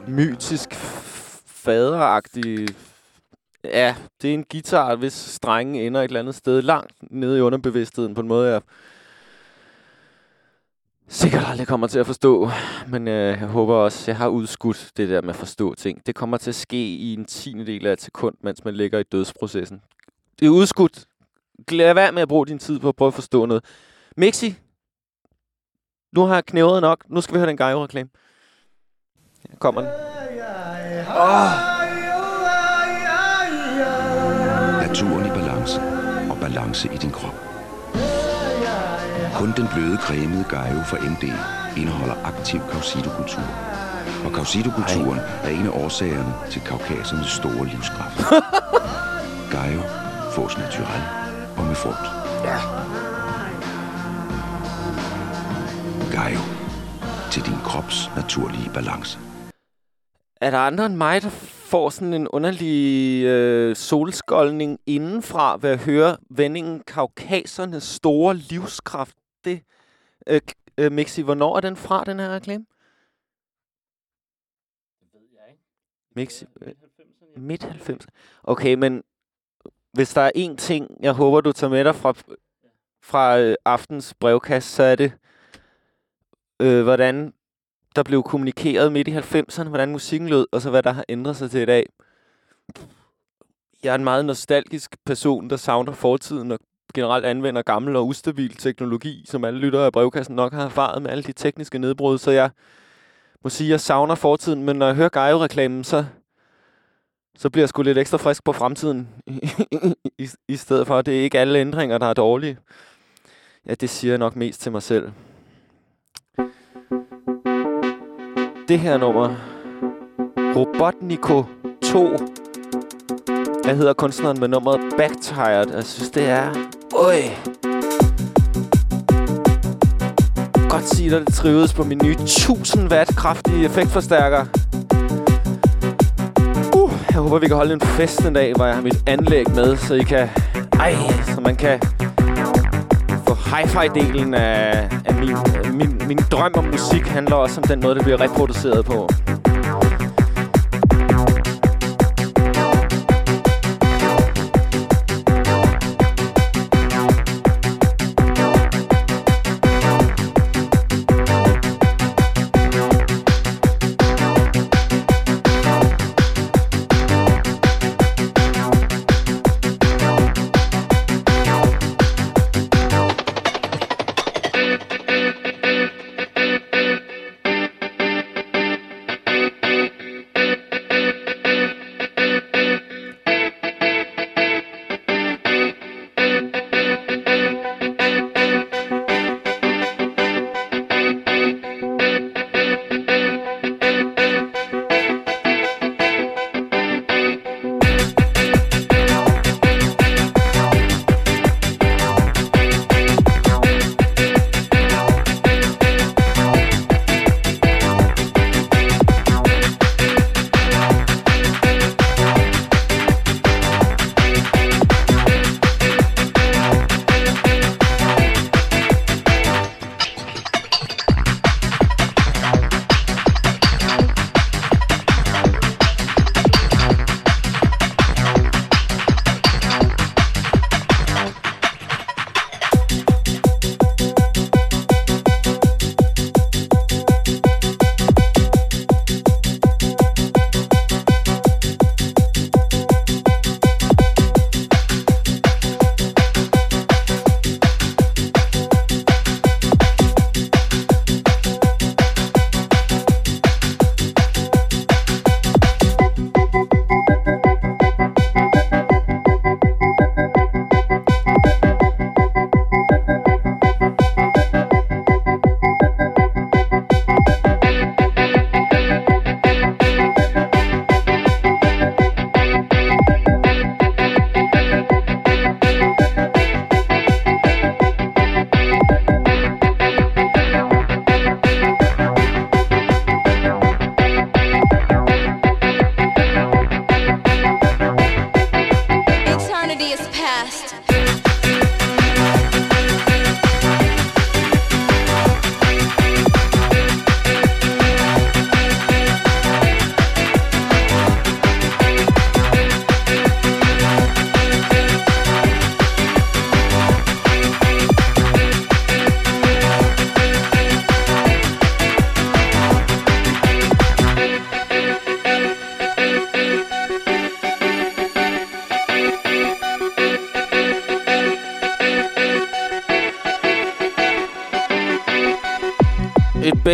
mytisk, faderagtig... Ja, det er en guitar, hvis strenge ender et eller andet sted langt nede i underbevidstheden på en måde, jeg sikkert aldrig kommer til at forstå. Men øh, jeg håber også, jeg har udskudt det der med at forstå ting. Det kommer til at ske i en tiende del af et sekund, mens man ligger i dødsprocessen. Det er udskudt. Lad være med at bruge din tid på at prøve at forstå noget. Mixi, nu har jeg knævet nok. Nu skal vi høre den Gaio-reklame. Her kommer den. Naturen i balance og balance i din krop. Kun den bløde cremede Gaio fra MD indeholder aktiv caucidokultur. Og caucidokulturen er en af årsagerne til kaukasernes store livskraft. Gaio fås naturel og med frugt. Ja. Gaio til din krops naturlige balance. Er der andre end mig, der får sådan en underlig øh, solskoldning indenfra ved at høre vendingen Kaukasernes store livskraft? Det, øh, øh, Mixi, hvornår er den fra, den her reklame? Mixi, øh, midt 90. Okay, men hvis der er én ting, jeg håber, du tager med dig fra, fra øh, aftens brevkast, så er det, øh, hvordan der blev kommunikeret midt i 90'erne, hvordan musikken lød, og så hvad der har ændret sig til i dag. Jeg er en meget nostalgisk person, der savner fortiden og generelt anvender gammel og ustabil teknologi, som alle lyttere af brevkassen nok har erfaret med alle de tekniske nedbrud, så jeg må sige, at jeg savner fortiden, men når jeg hører Gaio-reklamen, så, så bliver jeg sgu lidt ekstra frisk på fremtiden, I, i stedet for, at det er ikke alle ændringer, der er dårlige. Ja, det siger jeg nok mest til mig selv. det her nummer. Robotniko 2. Jeg hedder kunstneren med nummeret Backtired. Jeg synes, det er... Øj! Godt sige dig, det trives på min nye 1000 watt kraftige effektforstærker. Uh, jeg håber, vi kan holde en fest en dag, hvor jeg har mit anlæg med, så I kan... Ej, så man kan få hi-fi-delen af, af min, min, min drøm om musik handler også om den måde, det bliver reproduceret på.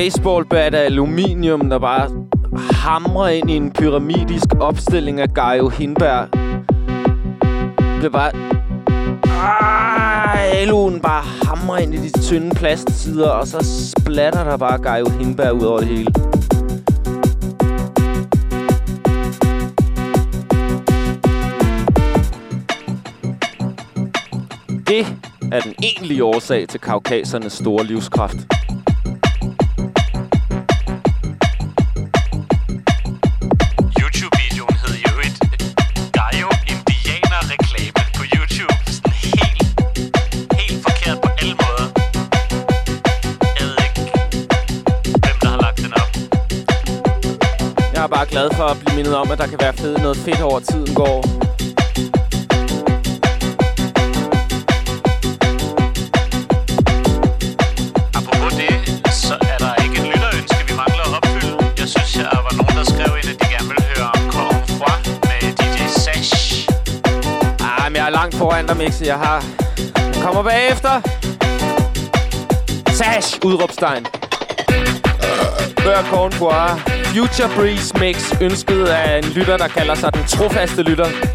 Baseballbat af aluminium, der bare hamrer ind i en pyramidisk opstilling af Gaio Hindberg. Det bliver bare... Ah, aluen bare hamrer ind i de tynde plastsider, og så splatter der bare Gaio Hindberg ud over det hele. Det er den egentlige årsag til kaukasernes store livskraft. Glad for at blive mindet om, at der kan være fed, noget fedt over tiden går. Er. Ah, er langt foran dig, Mixi. Jeg har... Jeg kommer bagefter. Sash! Udråbstegn før Corn Bois. Future Breeze Mix, ønsket af en lytter, der kalder sig den trofaste lytter.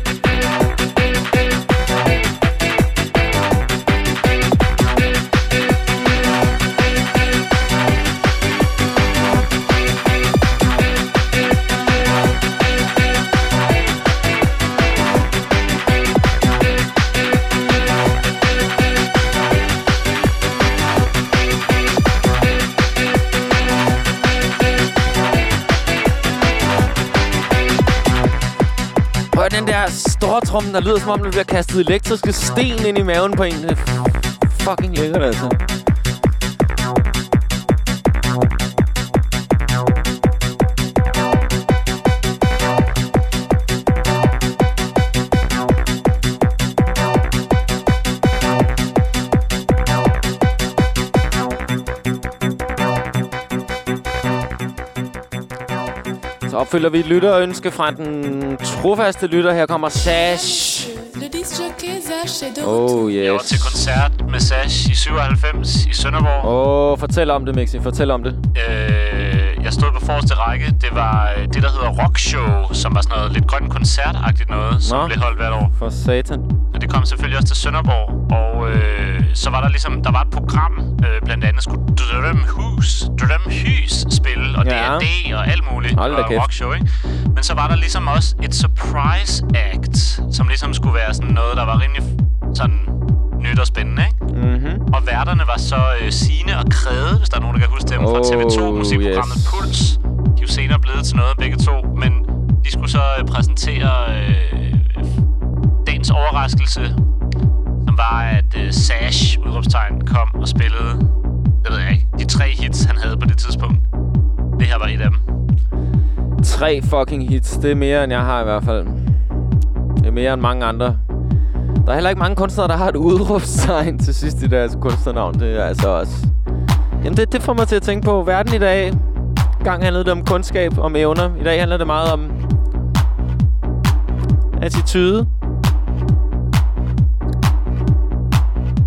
Trommen, der lyder som om, der bliver kastet elektriske sten ind i maven på en. Det er fucking lækkert, altså. Opfylder vi et lytterønske fra den trofaste lytter. Her kommer Sash. Oh, Jeg var yes. til koncert med Sash i 97 i Sønderborg. Åh, oh, fortæl om det, Mixi. Fortæl om det. Øh, jeg stod på forreste række. Det var øh, det, der hedder Rock Show, som var sådan noget lidt grøn koncertagtigt noget, som Nå. blev holdt hvert år. For satan. Og det kom selvfølgelig også til Sønderborg. Og øh, så var der ligesom, der var et program, øh, blandt andet skulle Drømhus, Drømhus spille, og Ja. D&D og alt muligt. Hold og kæft. rock show, ikke? Men så var der ligesom også et surprise act, som ligesom skulle være sådan noget, der var rimelig sådan nyt og spændende, ikke? Mhm. Og værterne var så øh, Sine og Krede, hvis der er nogen, der kan huske dem, fra Oh, TV2-musikprogrammet yes. Puls. De er jo senere blevet til noget, begge to. Men de skulle så øh, præsentere øh, dagens overraskelse, som var, at øh, Sash, udråbstegn, kom og spillede, det ved jeg ikke, de tre hits, han havde på det tidspunkt. Det her var et af dem. Tre fucking hits. Det er mere, end jeg har i hvert fald. Det er mere end mange andre. Der er heller ikke mange kunstnere, der har et udråbstegn til sidst i deres kunstnernavn. Det er altså også... Jamen, det, det får mig til at tænke på verden i dag. Gang handlede det om kundskab, om evner. I dag handler det meget om... Attitude.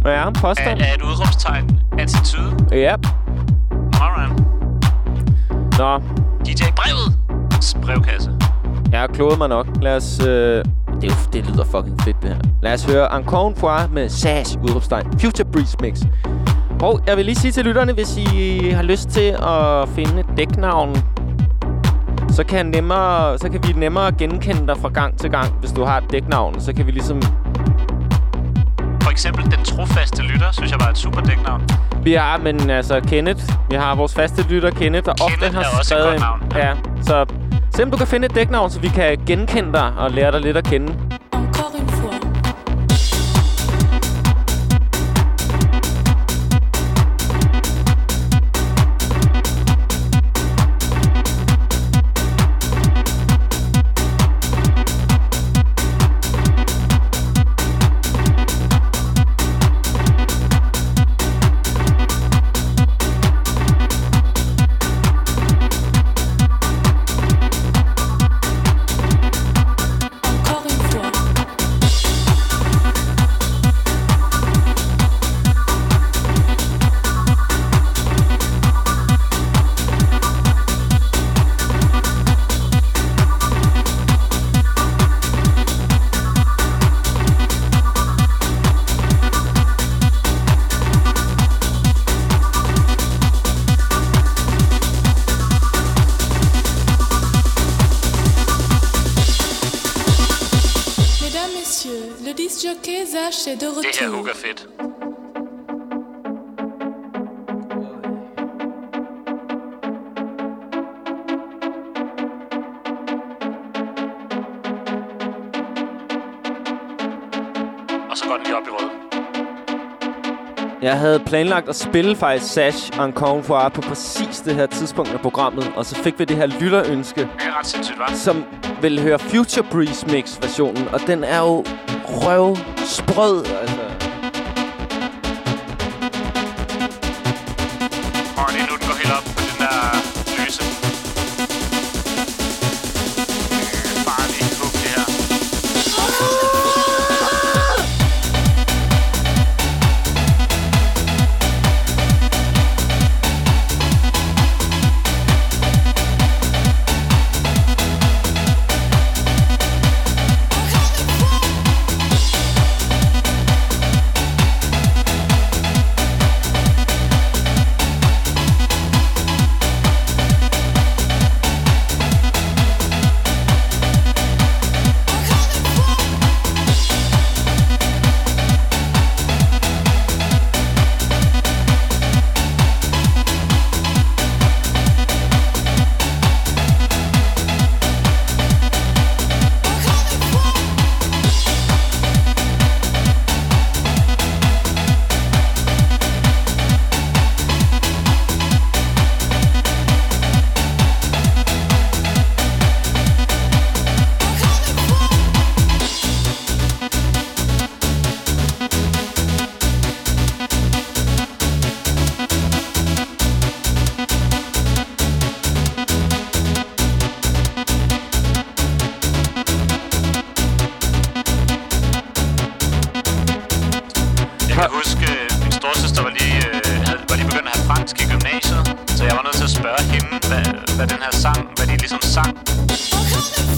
Ja, Er, påstand. er et udråbstegn attitude? Ja. Alright. Nå, DJ Brevet. Brevkasse. Jeg har kloget mig nok. Lad os... Øh, det, jo, det lyder fucking fedt, det her. Lad os høre Encore une fois med Sash, udråbstegn. Future Breeze Mix. Og jeg vil lige sige til lytterne, hvis I har lyst til at finde dæknavn, så kan, nemmere, så kan vi nemmere genkende dig fra gang til gang, hvis du har et dæknavn. Så kan vi ligesom... For eksempel Den Trofaste Lytter, synes jeg var et super dæknavn. Vi har, men altså Kenneth. Vi har vores faste lytter Kenneth, der ofte Kenneth har er også et skrevet... navn. Ja, så se om du kan finde et dæknavn, så vi kan genkende dig og lære dig lidt at kende. Havde planlagt at spille faktisk Sash Encore Foire på præcis det her tidspunkt af programmet, og så fik vi det her lytterønske, Det er ret sindssygt, hva'? som vil høre Future Breeze Mix versionen, og den er jo røv sprød, altså.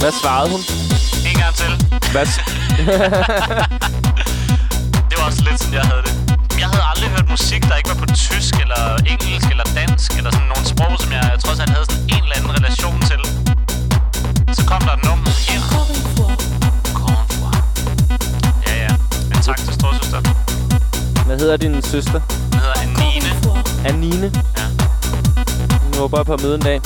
Hvad svarede hun? En gang til. Hvad? Det var også lidt sådan, jeg havde det. Jeg havde aldrig hørt musik, der ikke var på tysk, eller engelsk, eller dansk, eller sådan nogle sprog, som jeg trods alt havde sådan en eller anden relation til. Så kom der et nummer her. Ja, ja. Men tak til storsøster. Hvad hedder din søster? Den hedder Anine. Anine? Ja. Nu håber jeg på at møde en dag.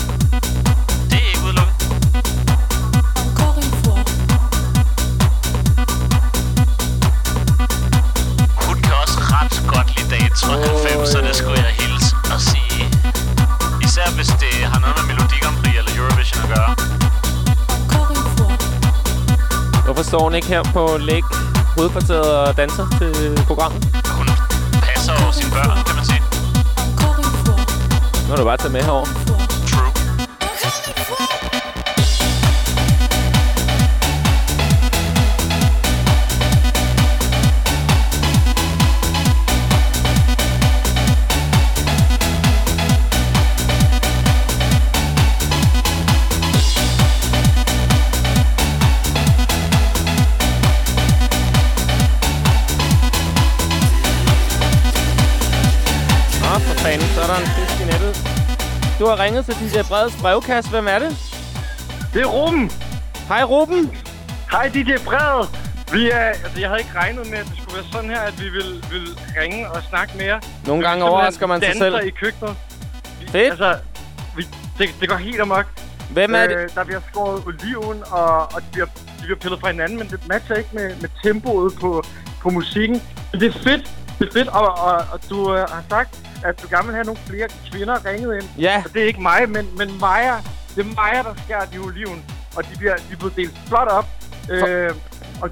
Står hun ikke her på Læg hovedkvarteret og danser til programmet? Hun passer over sine børn, kan man sige. Nu er du bare tage med herover. Du har ringet til DJ Breds brevkasse. Hvem er det? Det er Ruben. Hej, Ruben. Hej, DJ Brede. Vi er, altså, jeg havde ikke regnet med, at det skulle være sådan her, at vi ville, ville ringe og snakke mere. Nogle gange overrasker man sig selv. i køkkenet. Vi, Fedt. Altså, vi, det, det går helt amok. Hvem er det? Øh, der bliver skåret oliven, og, og de, bliver, de bliver pillet fra hinanden, men det matcher ikke med, med tempoet på, på musikken. Men det er fedt. Det er fedt, og, og, og du øh, har sagt, at du gerne vil have nogle flere kvinder ringet ind. Ja. Og det er ikke mig, men, men Maja. Det er Maja, der skærer de oliven. Og de bliver, de er blevet delt flot op. Øh, og,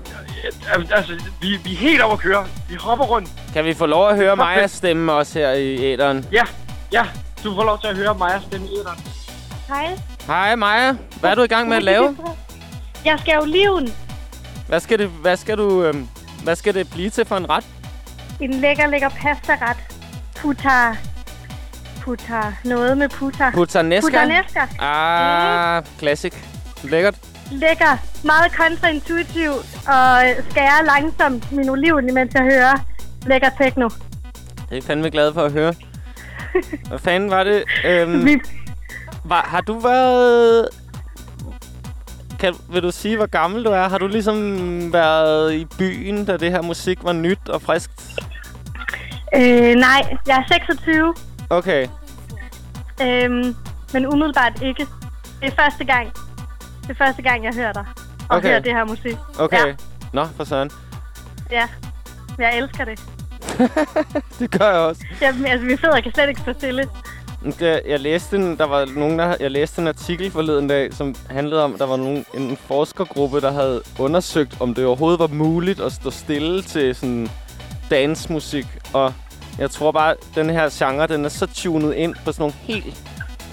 øh, altså, vi, vi er helt over at køre. Vi hopper rundt. Kan vi få lov at høre Majas stemme også her i æderen? Ja, ja. Du får lov til at høre Majas stemme i æderen. Hej. Hej Maja. Hvad er du i gang med at lave? Jeg skal oliven. Hvad skal det, hvad skal du, øhm, hvad skal det blive til for en ret? En lækker, lækker pastaret. Puta. Puta. Noget med puta. Puttanesca? Puttanesca. Ah, classic. Lækkert. Lækker. Meget kontraintuitiv. Og skærer langsomt min oliven, imens jeg hører lækker techno. Det er fandme glad for at høre. Hvad fanden var det? Øhm, var, har du været... kan, vil du sige, hvor gammel du er? Har du ligesom været i byen, da det her musik var nyt og friskt? Øh, nej, jeg er 26, Okay. øhm, men umiddelbart ikke. Det er første gang, det er første gang, jeg hører dig. Og Okay. hører det her musik. Okay. Ja, Nå, for sådan. ja. Jeg elsker det. Det gør jeg også. Jeg, altså, min fødder kan slet ikke stå stille. Jeg, jeg læste en, der var nogen, der, jeg læste en artikel forleden dag, som handlede om, at der var nogen, en forskergruppe, der havde undersøgt, om det overhovedet var muligt at stå stille til sådan dancemusik. Og jeg tror bare, at den her genre, den er så tunet ind på sådan nogle helt,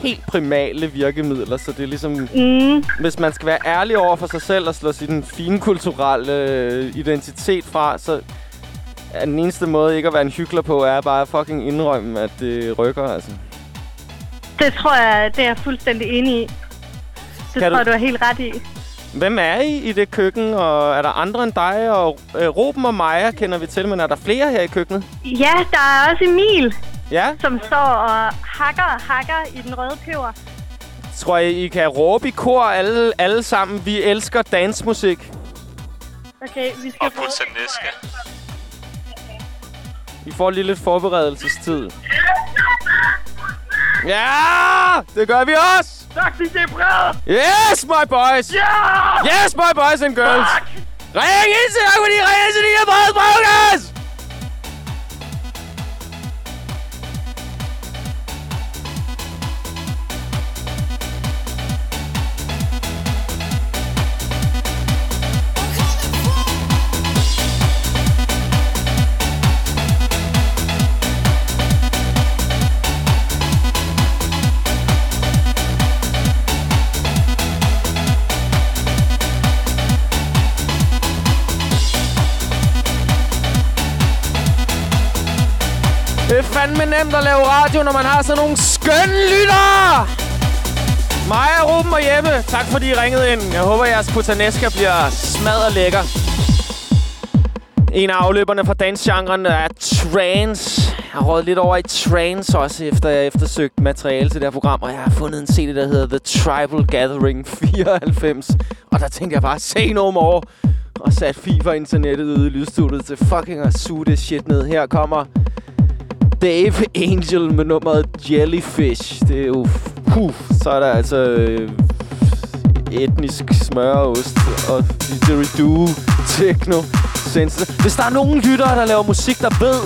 helt primale virkemidler, så det er ligesom... Mm. Hvis man skal være ærlig over for sig selv og slå sin fine kulturelle øh, identitet fra, så er den eneste måde ikke at være en hyggelig på, er bare at fucking indrømme, at det rykker, altså. Det tror jeg, det er jeg fuldstændig enig i. Det Kan tror du- jeg, du har helt ret i. Hvem er I i det køkken, og er der andre end dig? Og øh, Ruben og Maja kender vi til, men er der flere her i køkkenet? Ja, der er også Emil, Ja? som står og hakker og hakker i den røde peber. Tror jeg, I kan råbe i kor alle, alle sammen. Vi elsker dansmusik. Okay, vi skal Og puttaneska. I får lige lidt forberedelsestid. Ja! Det gør vi også! Tak, DJ Brede! Yes, my boys! Ja! Yes, my boys and girls! Ring ind til dig, fordi ring ind til DJ Breds Brevkast! Det nemt at lave radio, når man har sådan nogle skønne lyttere! Maja, Ruben og Jeppe, tak fordi I ringede ind. Jeg håber, jeres putaneska bliver smadret lækker. En af afløberne fra dansgenren er trance. Jeg har rådet lidt over i trance også, efter jeg eftersøgte materiale til det her program. Og jeg har fundet en CD, der hedder The Tribal Gathering 94. Og der tænkte jeg bare, say no more. Og sat FIFA-internettet ude i lydstudiet til fucking at suge det shit ned. Her kommer Dave Angel med nummeret Jellyfish. Det er jo... Puh, så er der altså... Øh, etnisk smøreost og didgeridoo, techno, sense. Hvis der er nogen lyttere, der laver musik, der ved,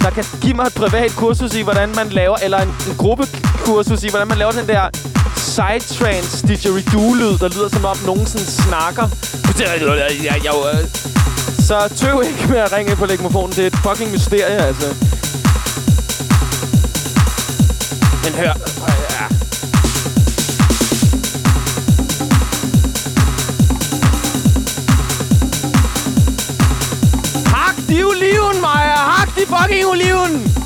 der kan give mig et privat kursus i, hvordan man laver, eller en, en gruppekursus i, hvordan man laver den der sidetrance didgeridoo-lyd, der lyder som om nogen sådan snakker. Så tøv ikke med at ringe ind på legmofonen. Det er et fucking mysterie, altså. Men hør. Hak de oliven, Maja! Hak de fucking oliven!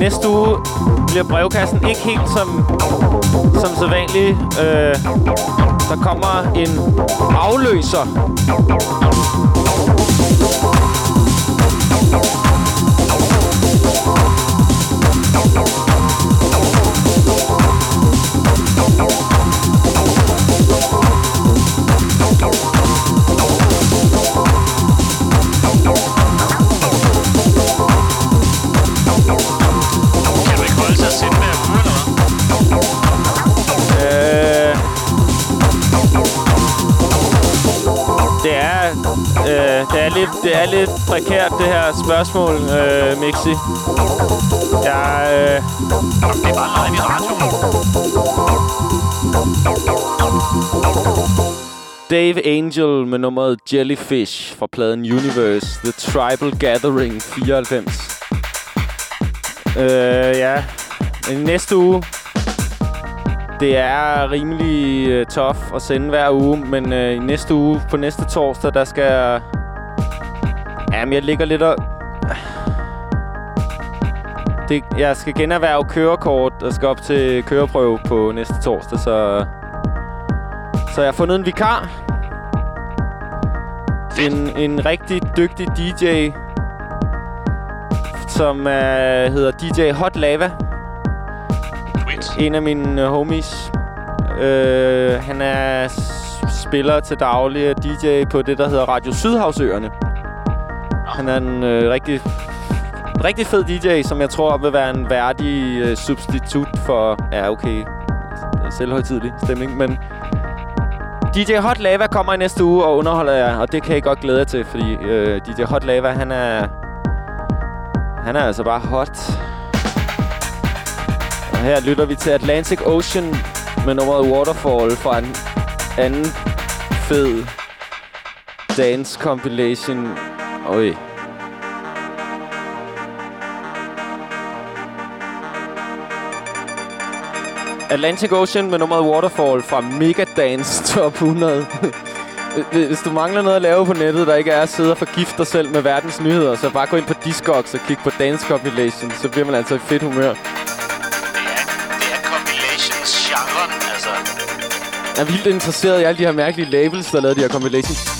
Næste uge bliver brevkassen ikke helt som, som sædvanligt. Øh, der kommer en afløser. Øh, det er lidt, det er lidt prekært det her spørgsmål, øh, Mixi. Jeg, øh, Det er bare live i radioen. Dave Angel med nummeret Jellyfish fra pladen Universe, The Tribal Gathering 94. Øh, ja. Næste uge, det er rimelig øh, tough at sende hver uge, men øh, i næste uge, på næste torsdag, der skal jeg... Jamen, jeg ligger lidt og... Det, jeg skal generhverve kørekort og skal op til køreprøve på næste torsdag, så... Så jeg har fundet en vikar. En, en rigtig dygtig DJ, som øh, hedder DJ Hot Lava. En af mine øh, homies. Øh, han er spiller til daglig og DJ på det, der hedder Radio Sydhavsøerne. Han er en øh, rigtig, rigtig fed DJ, som jeg tror vil være en værdig øh, substitut for... Ja, okay. Selvhøjtidlig stemning, men... DJ Hot Lava kommer i næste uge og underholder jer, og det kan I godt glæde jer til, fordi øh, DJ Hot Lava, han er... Han er altså bare hot. Og her lytter vi til Atlantic Ocean med nummeret Waterfall fra en anden fed dance compilation. Oj. Atlantic Ocean med nummeret Waterfall fra Mega Dance Top 100. Hvis du mangler noget at lave på nettet, der ikke er at sidde og forgifte dig selv med verdens nyheder, så bare gå ind på Discogs og kig på Dance Compilation, så bliver man altså i fedt humør. Er vildt interesseret i alle de her mærkelige labels, der lavede de her compilations.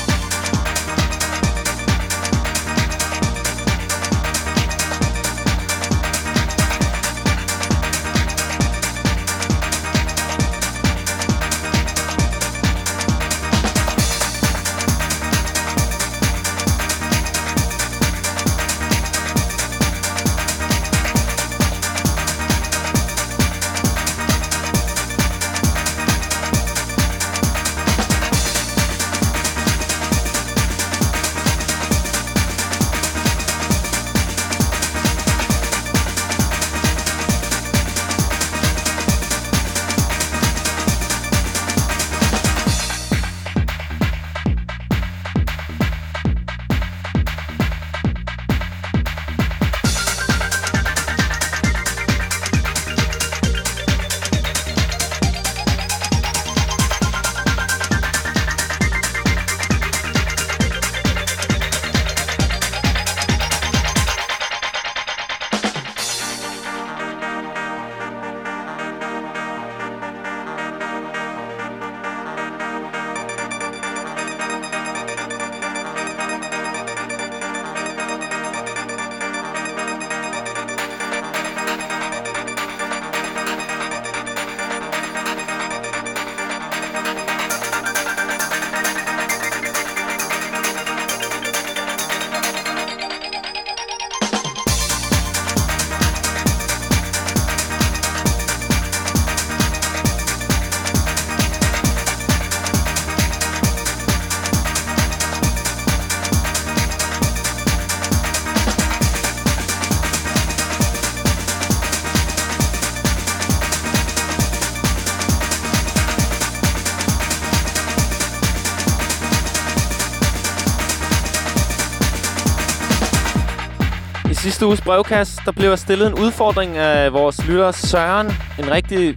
Sidste uges brevkast, der blev stillet en udfordring af vores lytter Søren. En rigtig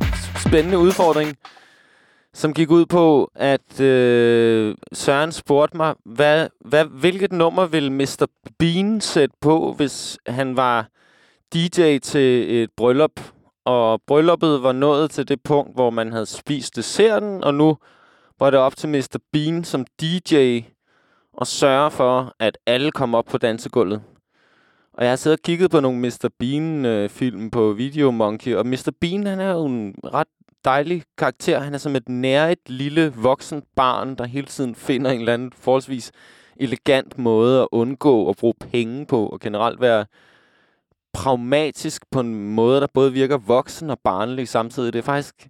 spændende udfordring. som gik ud på, at øh, Søren spurgte mig, hvad, hvad, hvilket nummer ville Mr. Bean sætte på, hvis han var DJ til et bryllup. Og brylluppet var nået til det punkt, hvor man havde spist desserten, og nu var det op til Mr. Bean som DJ at sørge for, at alle kom op på dansegulvet. Og jeg har siddet og kigget på nogle Mr. Bean-film på Video Monkey, og Mr. Bean, han er jo en ret dejlig karakter. Han er som et nærigt lille voksen barn, der hele tiden finder en eller anden forholdsvis elegant måde at undgå at bruge penge på, og generelt være pragmatisk på en måde, der både virker voksen og barnlig samtidig. Det har faktisk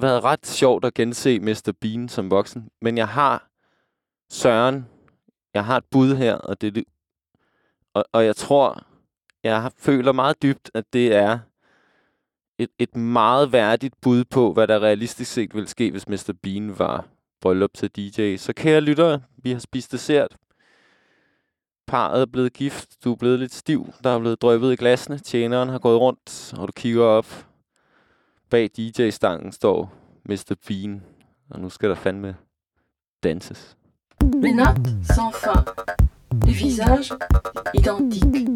været ret sjovt at gense Mr. Bean som voksen. Men jeg har Søren, jeg har et bud her, og det er det og, og jeg tror, jeg føler meget dybt, at det er et, et meget værdigt bud på, hvad der realistisk set ville ske, hvis Mr. Bean var bryllup til DJ. Så kære lyttere, vi har spist dessert. Parret er blevet gift. Du er blevet lidt stiv. Der er blevet drøbet i glasene. Tjeneren har gået rundt, og du kigger op. Bag DJ-stangen står Mr. Bean. Og nu skal der fandme danses. Men op, sans fin. Les visages identiques.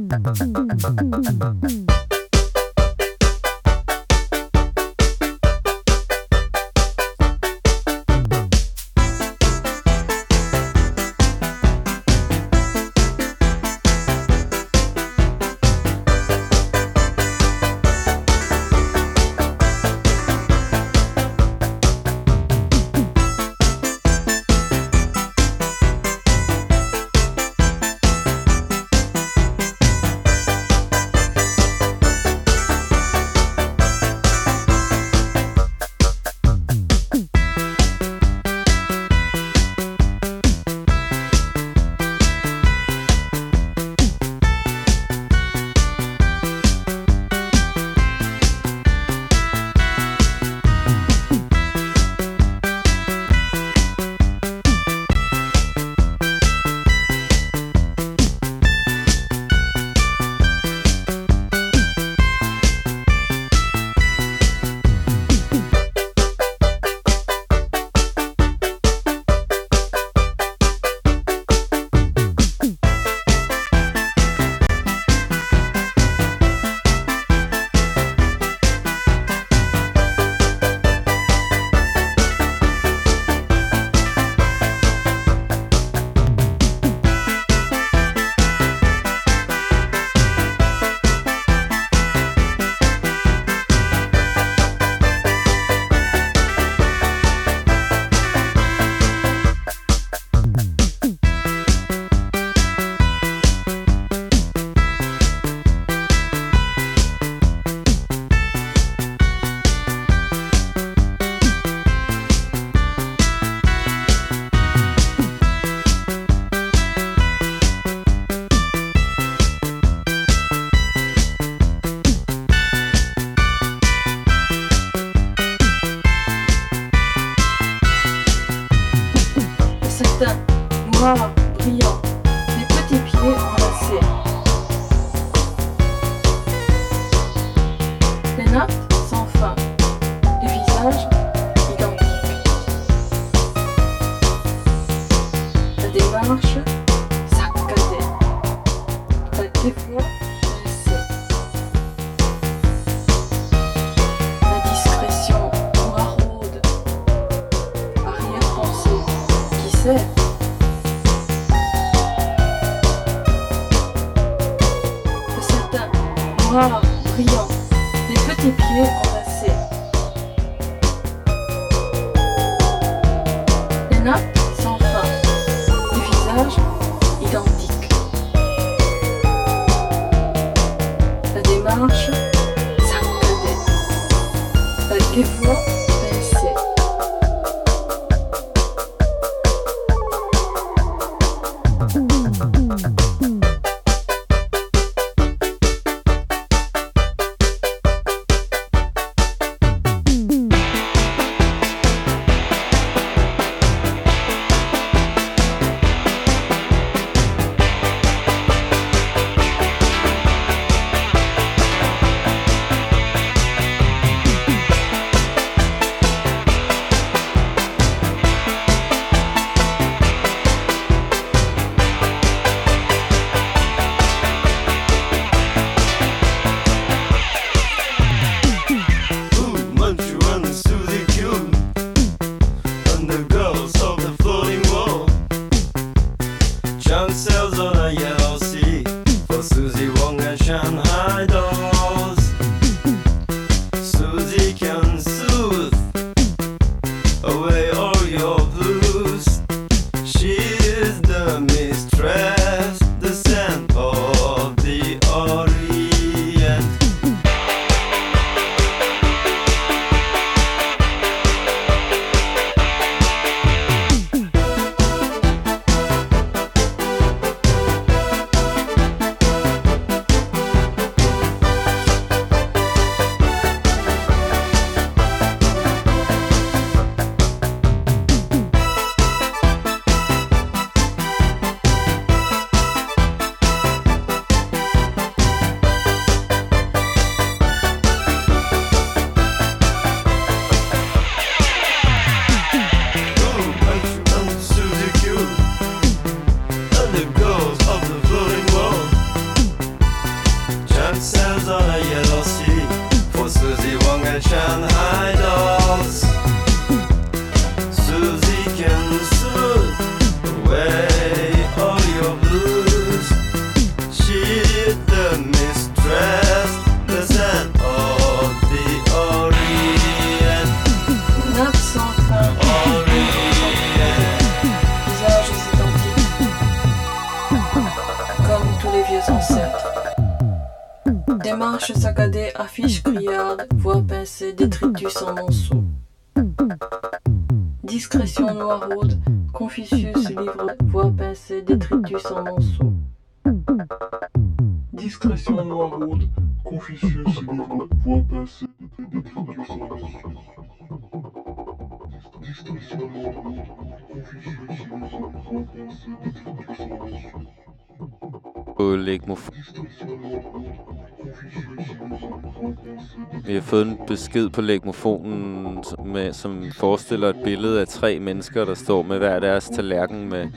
Vi har fået en besked på Legmofonen, med, som forestiller et billede af tre mennesker, der står med hver deres tallerken med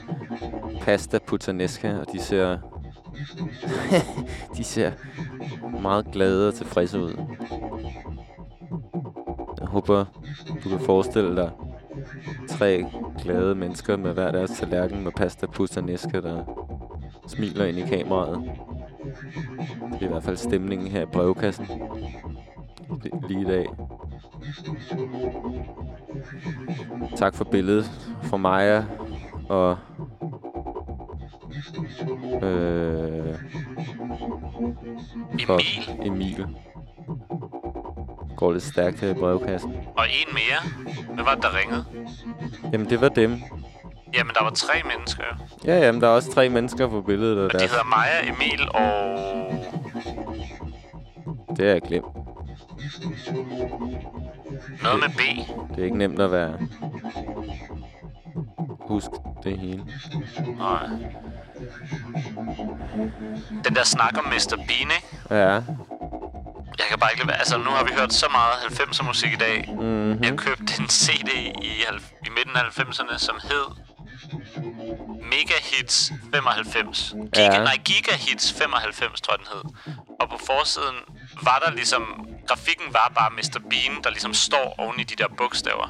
pasta puttanesca, og de ser... de ser meget glade og tilfredse ud. Jeg håber, du kan forestille dig tre glade mennesker med hver deres tallerken med pasta puttanesca, der smiler ind i kameraet. Det er i hvert fald stemningen her i brevkassen. Lige- i dag. Tak for billedet fra Maja og... Øh, for Emil. Går lidt stærkt her i brevkassen. Og en mere. Hvad var det, der ringede? Jamen, det var dem. Jamen, der var tre mennesker. Ja, jamen, der er også tre mennesker på billedet. Og Og de deres, hedder Maja, Emil og... det har jeg glemt. Noget med B. Det er ikke nemt at være... Husk det hele. Nej. Den der snak om Mr. Bean, ikke? Ja. Jeg kan bare ikke lade. Altså, nu har vi hørt så meget 90'er musik i dag. Mm-hmm. Jeg købte en CD i, i midten af 90'erne, som hed Mega Hits 95. Giga, Ja. Nej, Giga Hits 95, tror jeg, den hed. Og på forsiden var der ligesom... Grafikken var bare Mr. Bean, der ligesom står oven i de der bogstaver.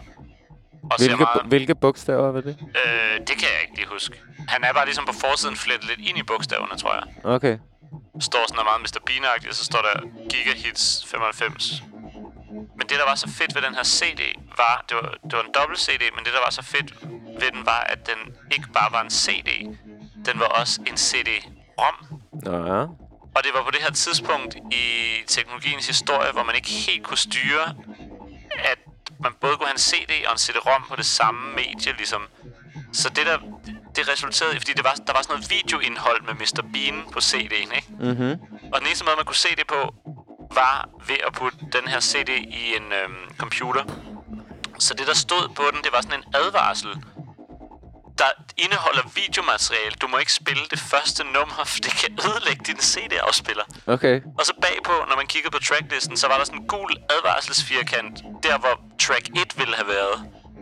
Og Hvilke, meget, hvilke bogstaver var det? øh, det kan jeg ikke lige huske. Han er bare ligesom på forsiden flettet lidt ind i bogstaverne, tror jeg. Okay. står sådan er meget Mr. Bean-agtigt, og så står der Giga Hits 95. Men det, der var så fedt ved den her CD, var, det var, det var en dobbelt CD, men det, der var så fedt ved den, var, at den ikke bare var en CD, den var også en CD-ROM. Ja. Og det var på det her tidspunkt i teknologiens historie, hvor man ikke helt kunne styre, at man både kunne have en CD og en CD-ROM på det samme medie, ligesom. Så det der, det resulterede i, fordi det var, der var sådan noget videoindhold med Mr. Bean på CD'en, ikke? Mhm. Og den eneste måde, man kunne se det på, var ved at putte den her CD i en øhm, computer. Så det, der stod på den, det var sådan en advarsel, der indeholder videomateriale. Du må ikke spille det første nummer, for det kan ødelægge din CD-afspiller. Okay. Og så bagpå, når man kiggede på tracklisten, så var der sådan en gul advarselsfirkant, der hvor track 1 ville have været.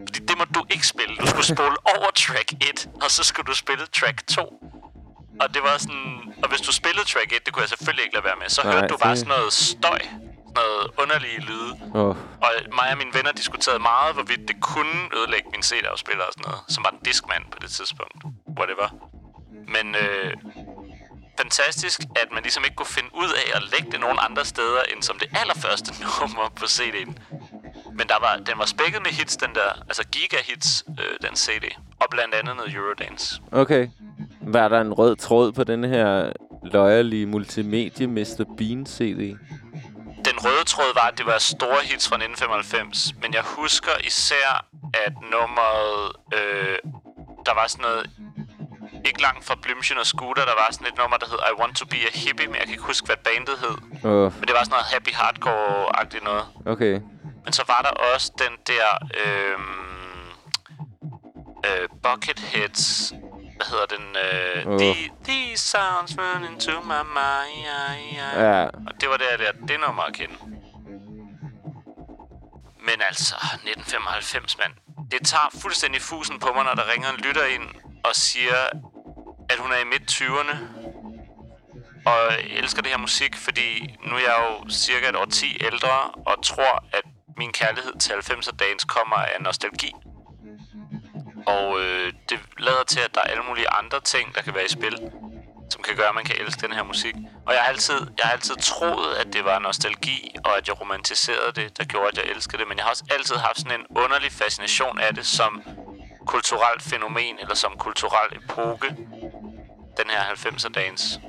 Fordi det må du ikke spille. Du skulle spole over track 1, og så skulle du spille track 2. Og det var sådan... Og hvis du spillede track 1, det kunne jeg selvfølgelig ikke lade være med, så Nej, hørte du bare det- sådan noget støj. Sådan noget underlige lyde. Åh. Og mig og mine venner diskuterede meget, hvorvidt det kunne ødelægge min CD-afspiller og sådan noget. Som var en Discman på det tidspunkt. Whatever. Men øh, fantastisk, at man ligesom ikke kunne finde ud af at lægge det nogen andre steder, end som det allerførste nummer på CD'en. Men der var, den var spækket med hits, den der, altså giga-hits, øh, den CD. Og blandt andet noget Eurodance. Okay. Var der en rød tråd på den her løjerlige multimedie Mr. Bean CD? Den røde tråd var, at det var store hits fra 1995. Men jeg husker især, at nummeret... Øh, der var sådan noget... Ikke langt fra Blümchen og Scooter, der var sådan et nummer, der hed I Want To Be A Hippie, men jeg kan ikke huske, hvad bandet hed. Åh. Men det var sådan noget happy hardcore-agtigt noget. Okay. Men så var der også den der... Øh, øh, Bucketheads... Hvad hedder den? Øh, Åh. the, These sounds run into my mind. Ja. Og det var der, der det nummer at kende. Men altså, 1995, mand. Det tager fuldstændig fusen på mig, når der ringer en lytter ind og siger, at hun er i midt-20'erne og elsker det her musik, fordi nu er jeg jo cirka et år 10 ældre og tror, at min kærlighed til 90'er dagens kommer af nostalgi. Og øh, det lader til, at der er alle mulige andre ting, der kan være i spil, som kan gøre, at man kan elske den her musik. Og jeg har altid, jeg har altid troet, at det var nostalgi, og at jeg romantiserede det, der gjorde, at jeg elskede det. Men jeg har også altid haft sådan en underlig fascination af det som kulturelt fænomen, eller som kulturel epoke. Den her 90'er dance.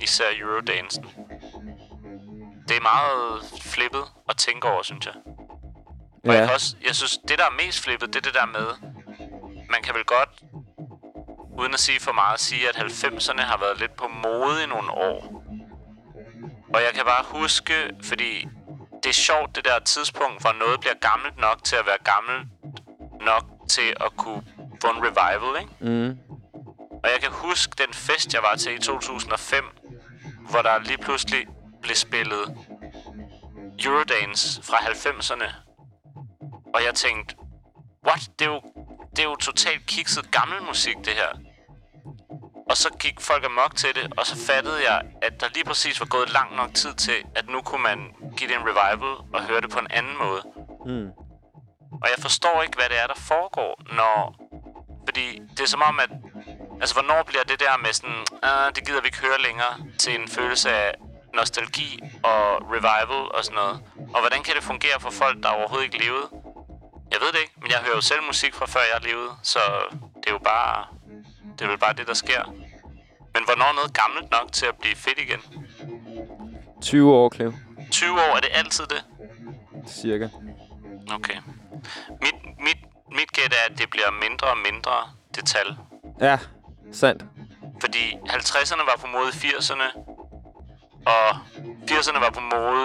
Især Eurodansen. det er meget flippet at tænke over, synes jeg. Og jeg, Ja. kan også, jeg synes, det der er mest flippet, det er det der med, man kan vel godt, uden at sige for meget, sige, at 90'erne har været lidt på mode i nogle år. Og jeg kan bare huske, fordi det er sjovt, det der tidspunkt, hvor noget bliver gammelt nok til at være gammelt nok til at kunne få en revival, ikke? Mm. Og jeg kan huske den fest, jeg var til i 2005, hvor der lige pludselig blev spillet Eurodance fra 90'erne. Og jeg tænkte, what? Det er jo, det er jo totalt kikset gammel musik, det her. Og så gik folk amok til det, og så fattede jeg, at der lige præcis var gået lang nok tid til, at nu kunne man give det en revival og høre det på en anden måde. Mm. Og jeg forstår ikke, hvad det er, der foregår, når... Fordi det er som om, at... Altså, hvornår bliver det der med sådan... Uh, det gider vi ikke høre længere, til en følelse af nostalgi og revival og sådan noget. Og hvordan kan det fungere for folk, der overhovedet ikke levede? Jeg ved det ikke, men jeg hører jo selv musik fra før jeg levede, så det er jo bare... Det er vel bare det, der sker. Men hvornår er noget gammelt nok til at blive fedt igen? 20 år, Cleo. 20 år, er det altid det? Cirka. Okay. Mit, mit, mit gæt er, at det bliver mindre og mindre, det tal. Ja, sandt. Fordi 50'erne var på mode i 80'erne, og 80'erne var på mode...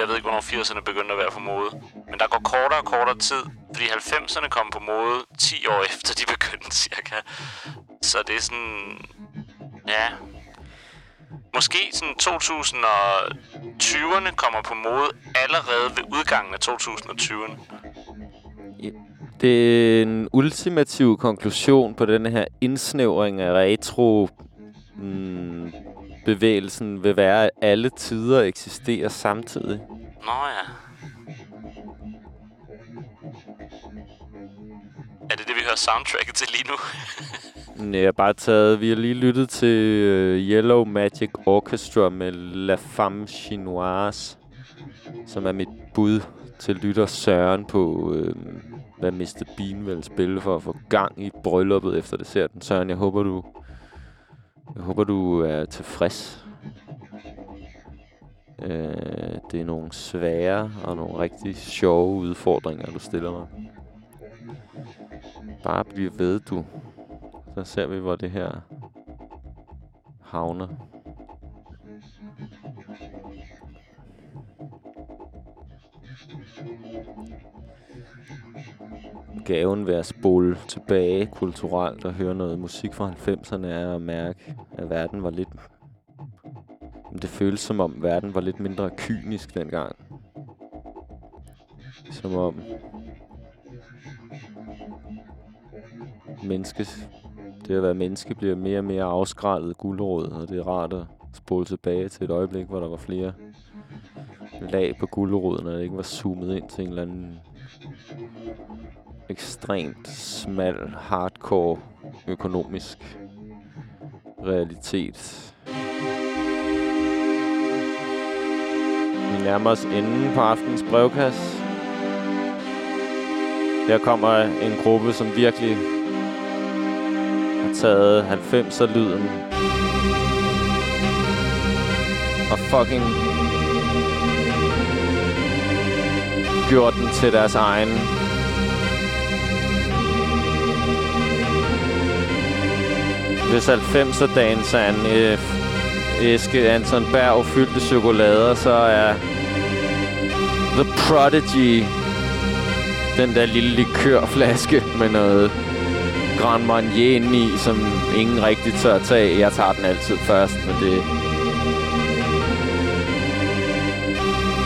Jeg ved ikke, hvornår 80'erne begyndte at være på mode. Men der går kortere og kortere tid, fordi 90'erne kom på mode 10 år efter, de begyndte cirka. Så det er sådan... Ja... Måske sådan 2020'erne kommer på mode allerede ved udgangen af 2020'erne. Det er en ultimativ konklusion på den her indsnævring af retro mm, bevægelsen vil være, at alle tider eksisterer samtidig. Nå ja. Er det det, vi hører soundtracket til lige nu? Jeg har bare taget, vi har lige lyttet til uh, Yellow Magic Orchestra med La Femme Chinoise, som er mit bud til lytter Søren på, øh, hvad Mr. Bean vil spille for at få gang i brylluppet efter desserten. Søren, jeg håber, du, jeg håber, du er tilfreds. Øh, det er nogle svære og nogle rigtig sjove udfordringer, du stiller mig. Bare bliv ved, du. Så ser vi, hvor det her havner. Gaven ved at spole tilbage kulturelt og høre noget musik fra 90'erne er at mærke, at verden var lidt... Det føles som om verden var lidt mindre kynisk dengang. Som om menneskes, det at være menneske bliver mere og mere afskrællet guldråd, og det er rart at spole tilbage til et øjeblik, hvor der var flere lag på guldråden, og det ikke var zoomet ind til en eller anden ekstremt smal, hardcore økonomisk realitet. Vi nærmer os enden på aftens brevkasse. Her kommer en gruppe, som virkelig har taget 90'er-lyden og fucking gjort den til deres egen. Hvis 90'er danser en øh, æske Anton Berg fyldte chokolader, så er The Prodigy den der lille likørflaske med noget Grand Marnier inde i, som ingen rigtig tør tage. Jeg tager den altid først, men det...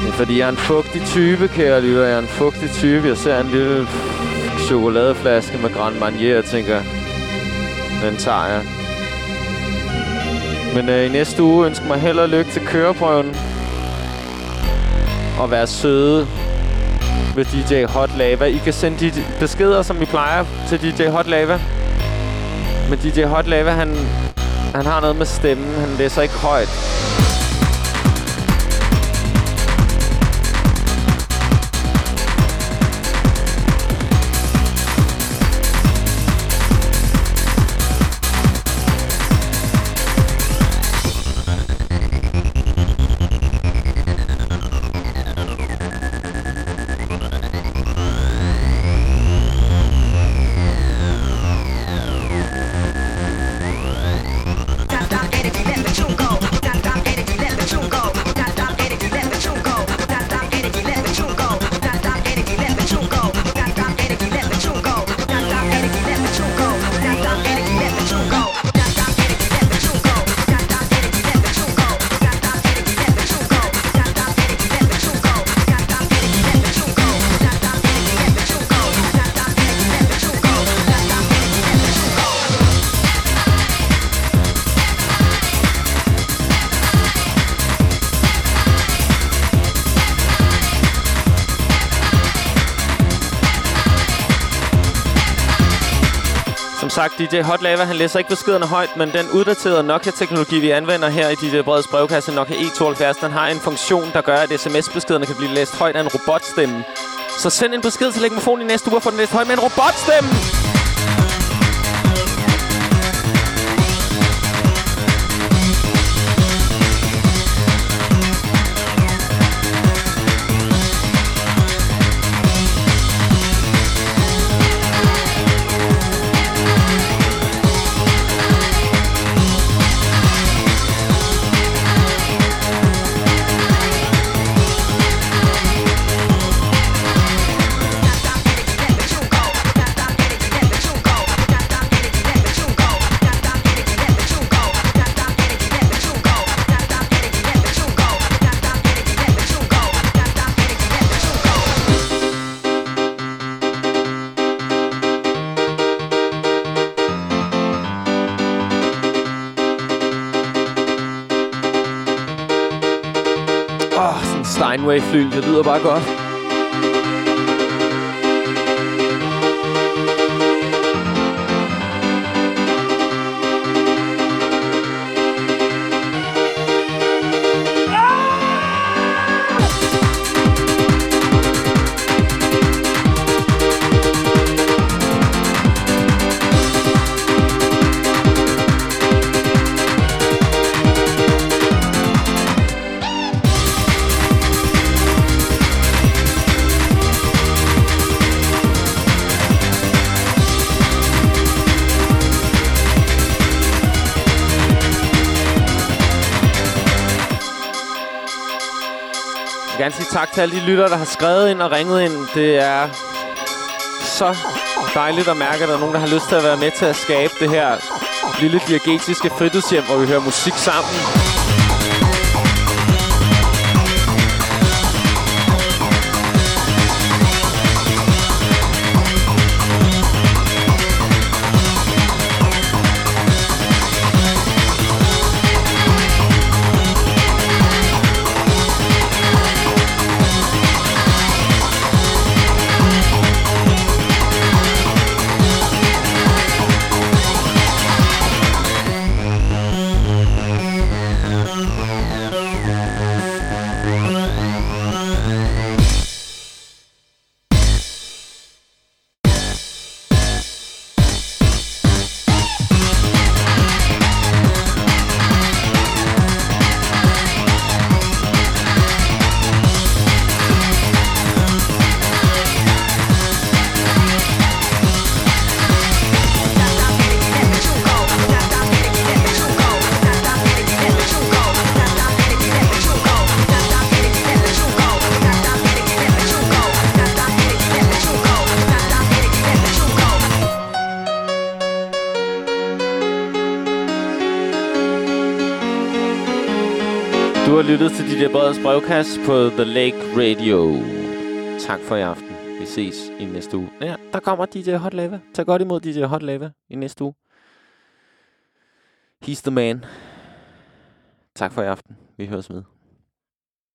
Det er fordi, jeg er en fugtig type, kære lytter. Jeg er en fugtig type. Jeg ser en lille chokoladeflaske med Grand Marnier og tænker, den tager jeg. Men øh, i næste uge ønsker mig held og lykke til køreprøven. Og være søde ved DJ Hot Lava. I kan sende de beskeder, som vi plejer, til DJ Hot Lava. Men DJ Hot Lava, han, han har noget med stemmen. Han læser ikke højt. DJ Hot Lava, han læser ikke beskederne højt, men den uddaterede Nokia-teknologi, vi anvender her i DJ Breds brevkasse, Nokia E72, den har en funktion, der gør, at sms-beskederne kan blive læst højt af en robotstemme. Så send en besked til Lægmofon i næste uge og få den læst højt med en robotstemme! Sådan en Steinway-flyl, det lyder bare godt. Tak til alle de lyttere, der har skrevet ind og ringet ind. Det er så dejligt at mærke, at der er nogen, der har lyst til at være med til at skabe det her lille diagetiske fritidshjem, hvor vi hører musik sammen. DJ brevkast på The Lake Radio. Tak for i aften. Vi ses i næste uge. Ja, der kommer DJ Hot Lava. Tag godt imod DJ Hot Lava i næste uge. He's the man. Tak for i aften. Vi høres med.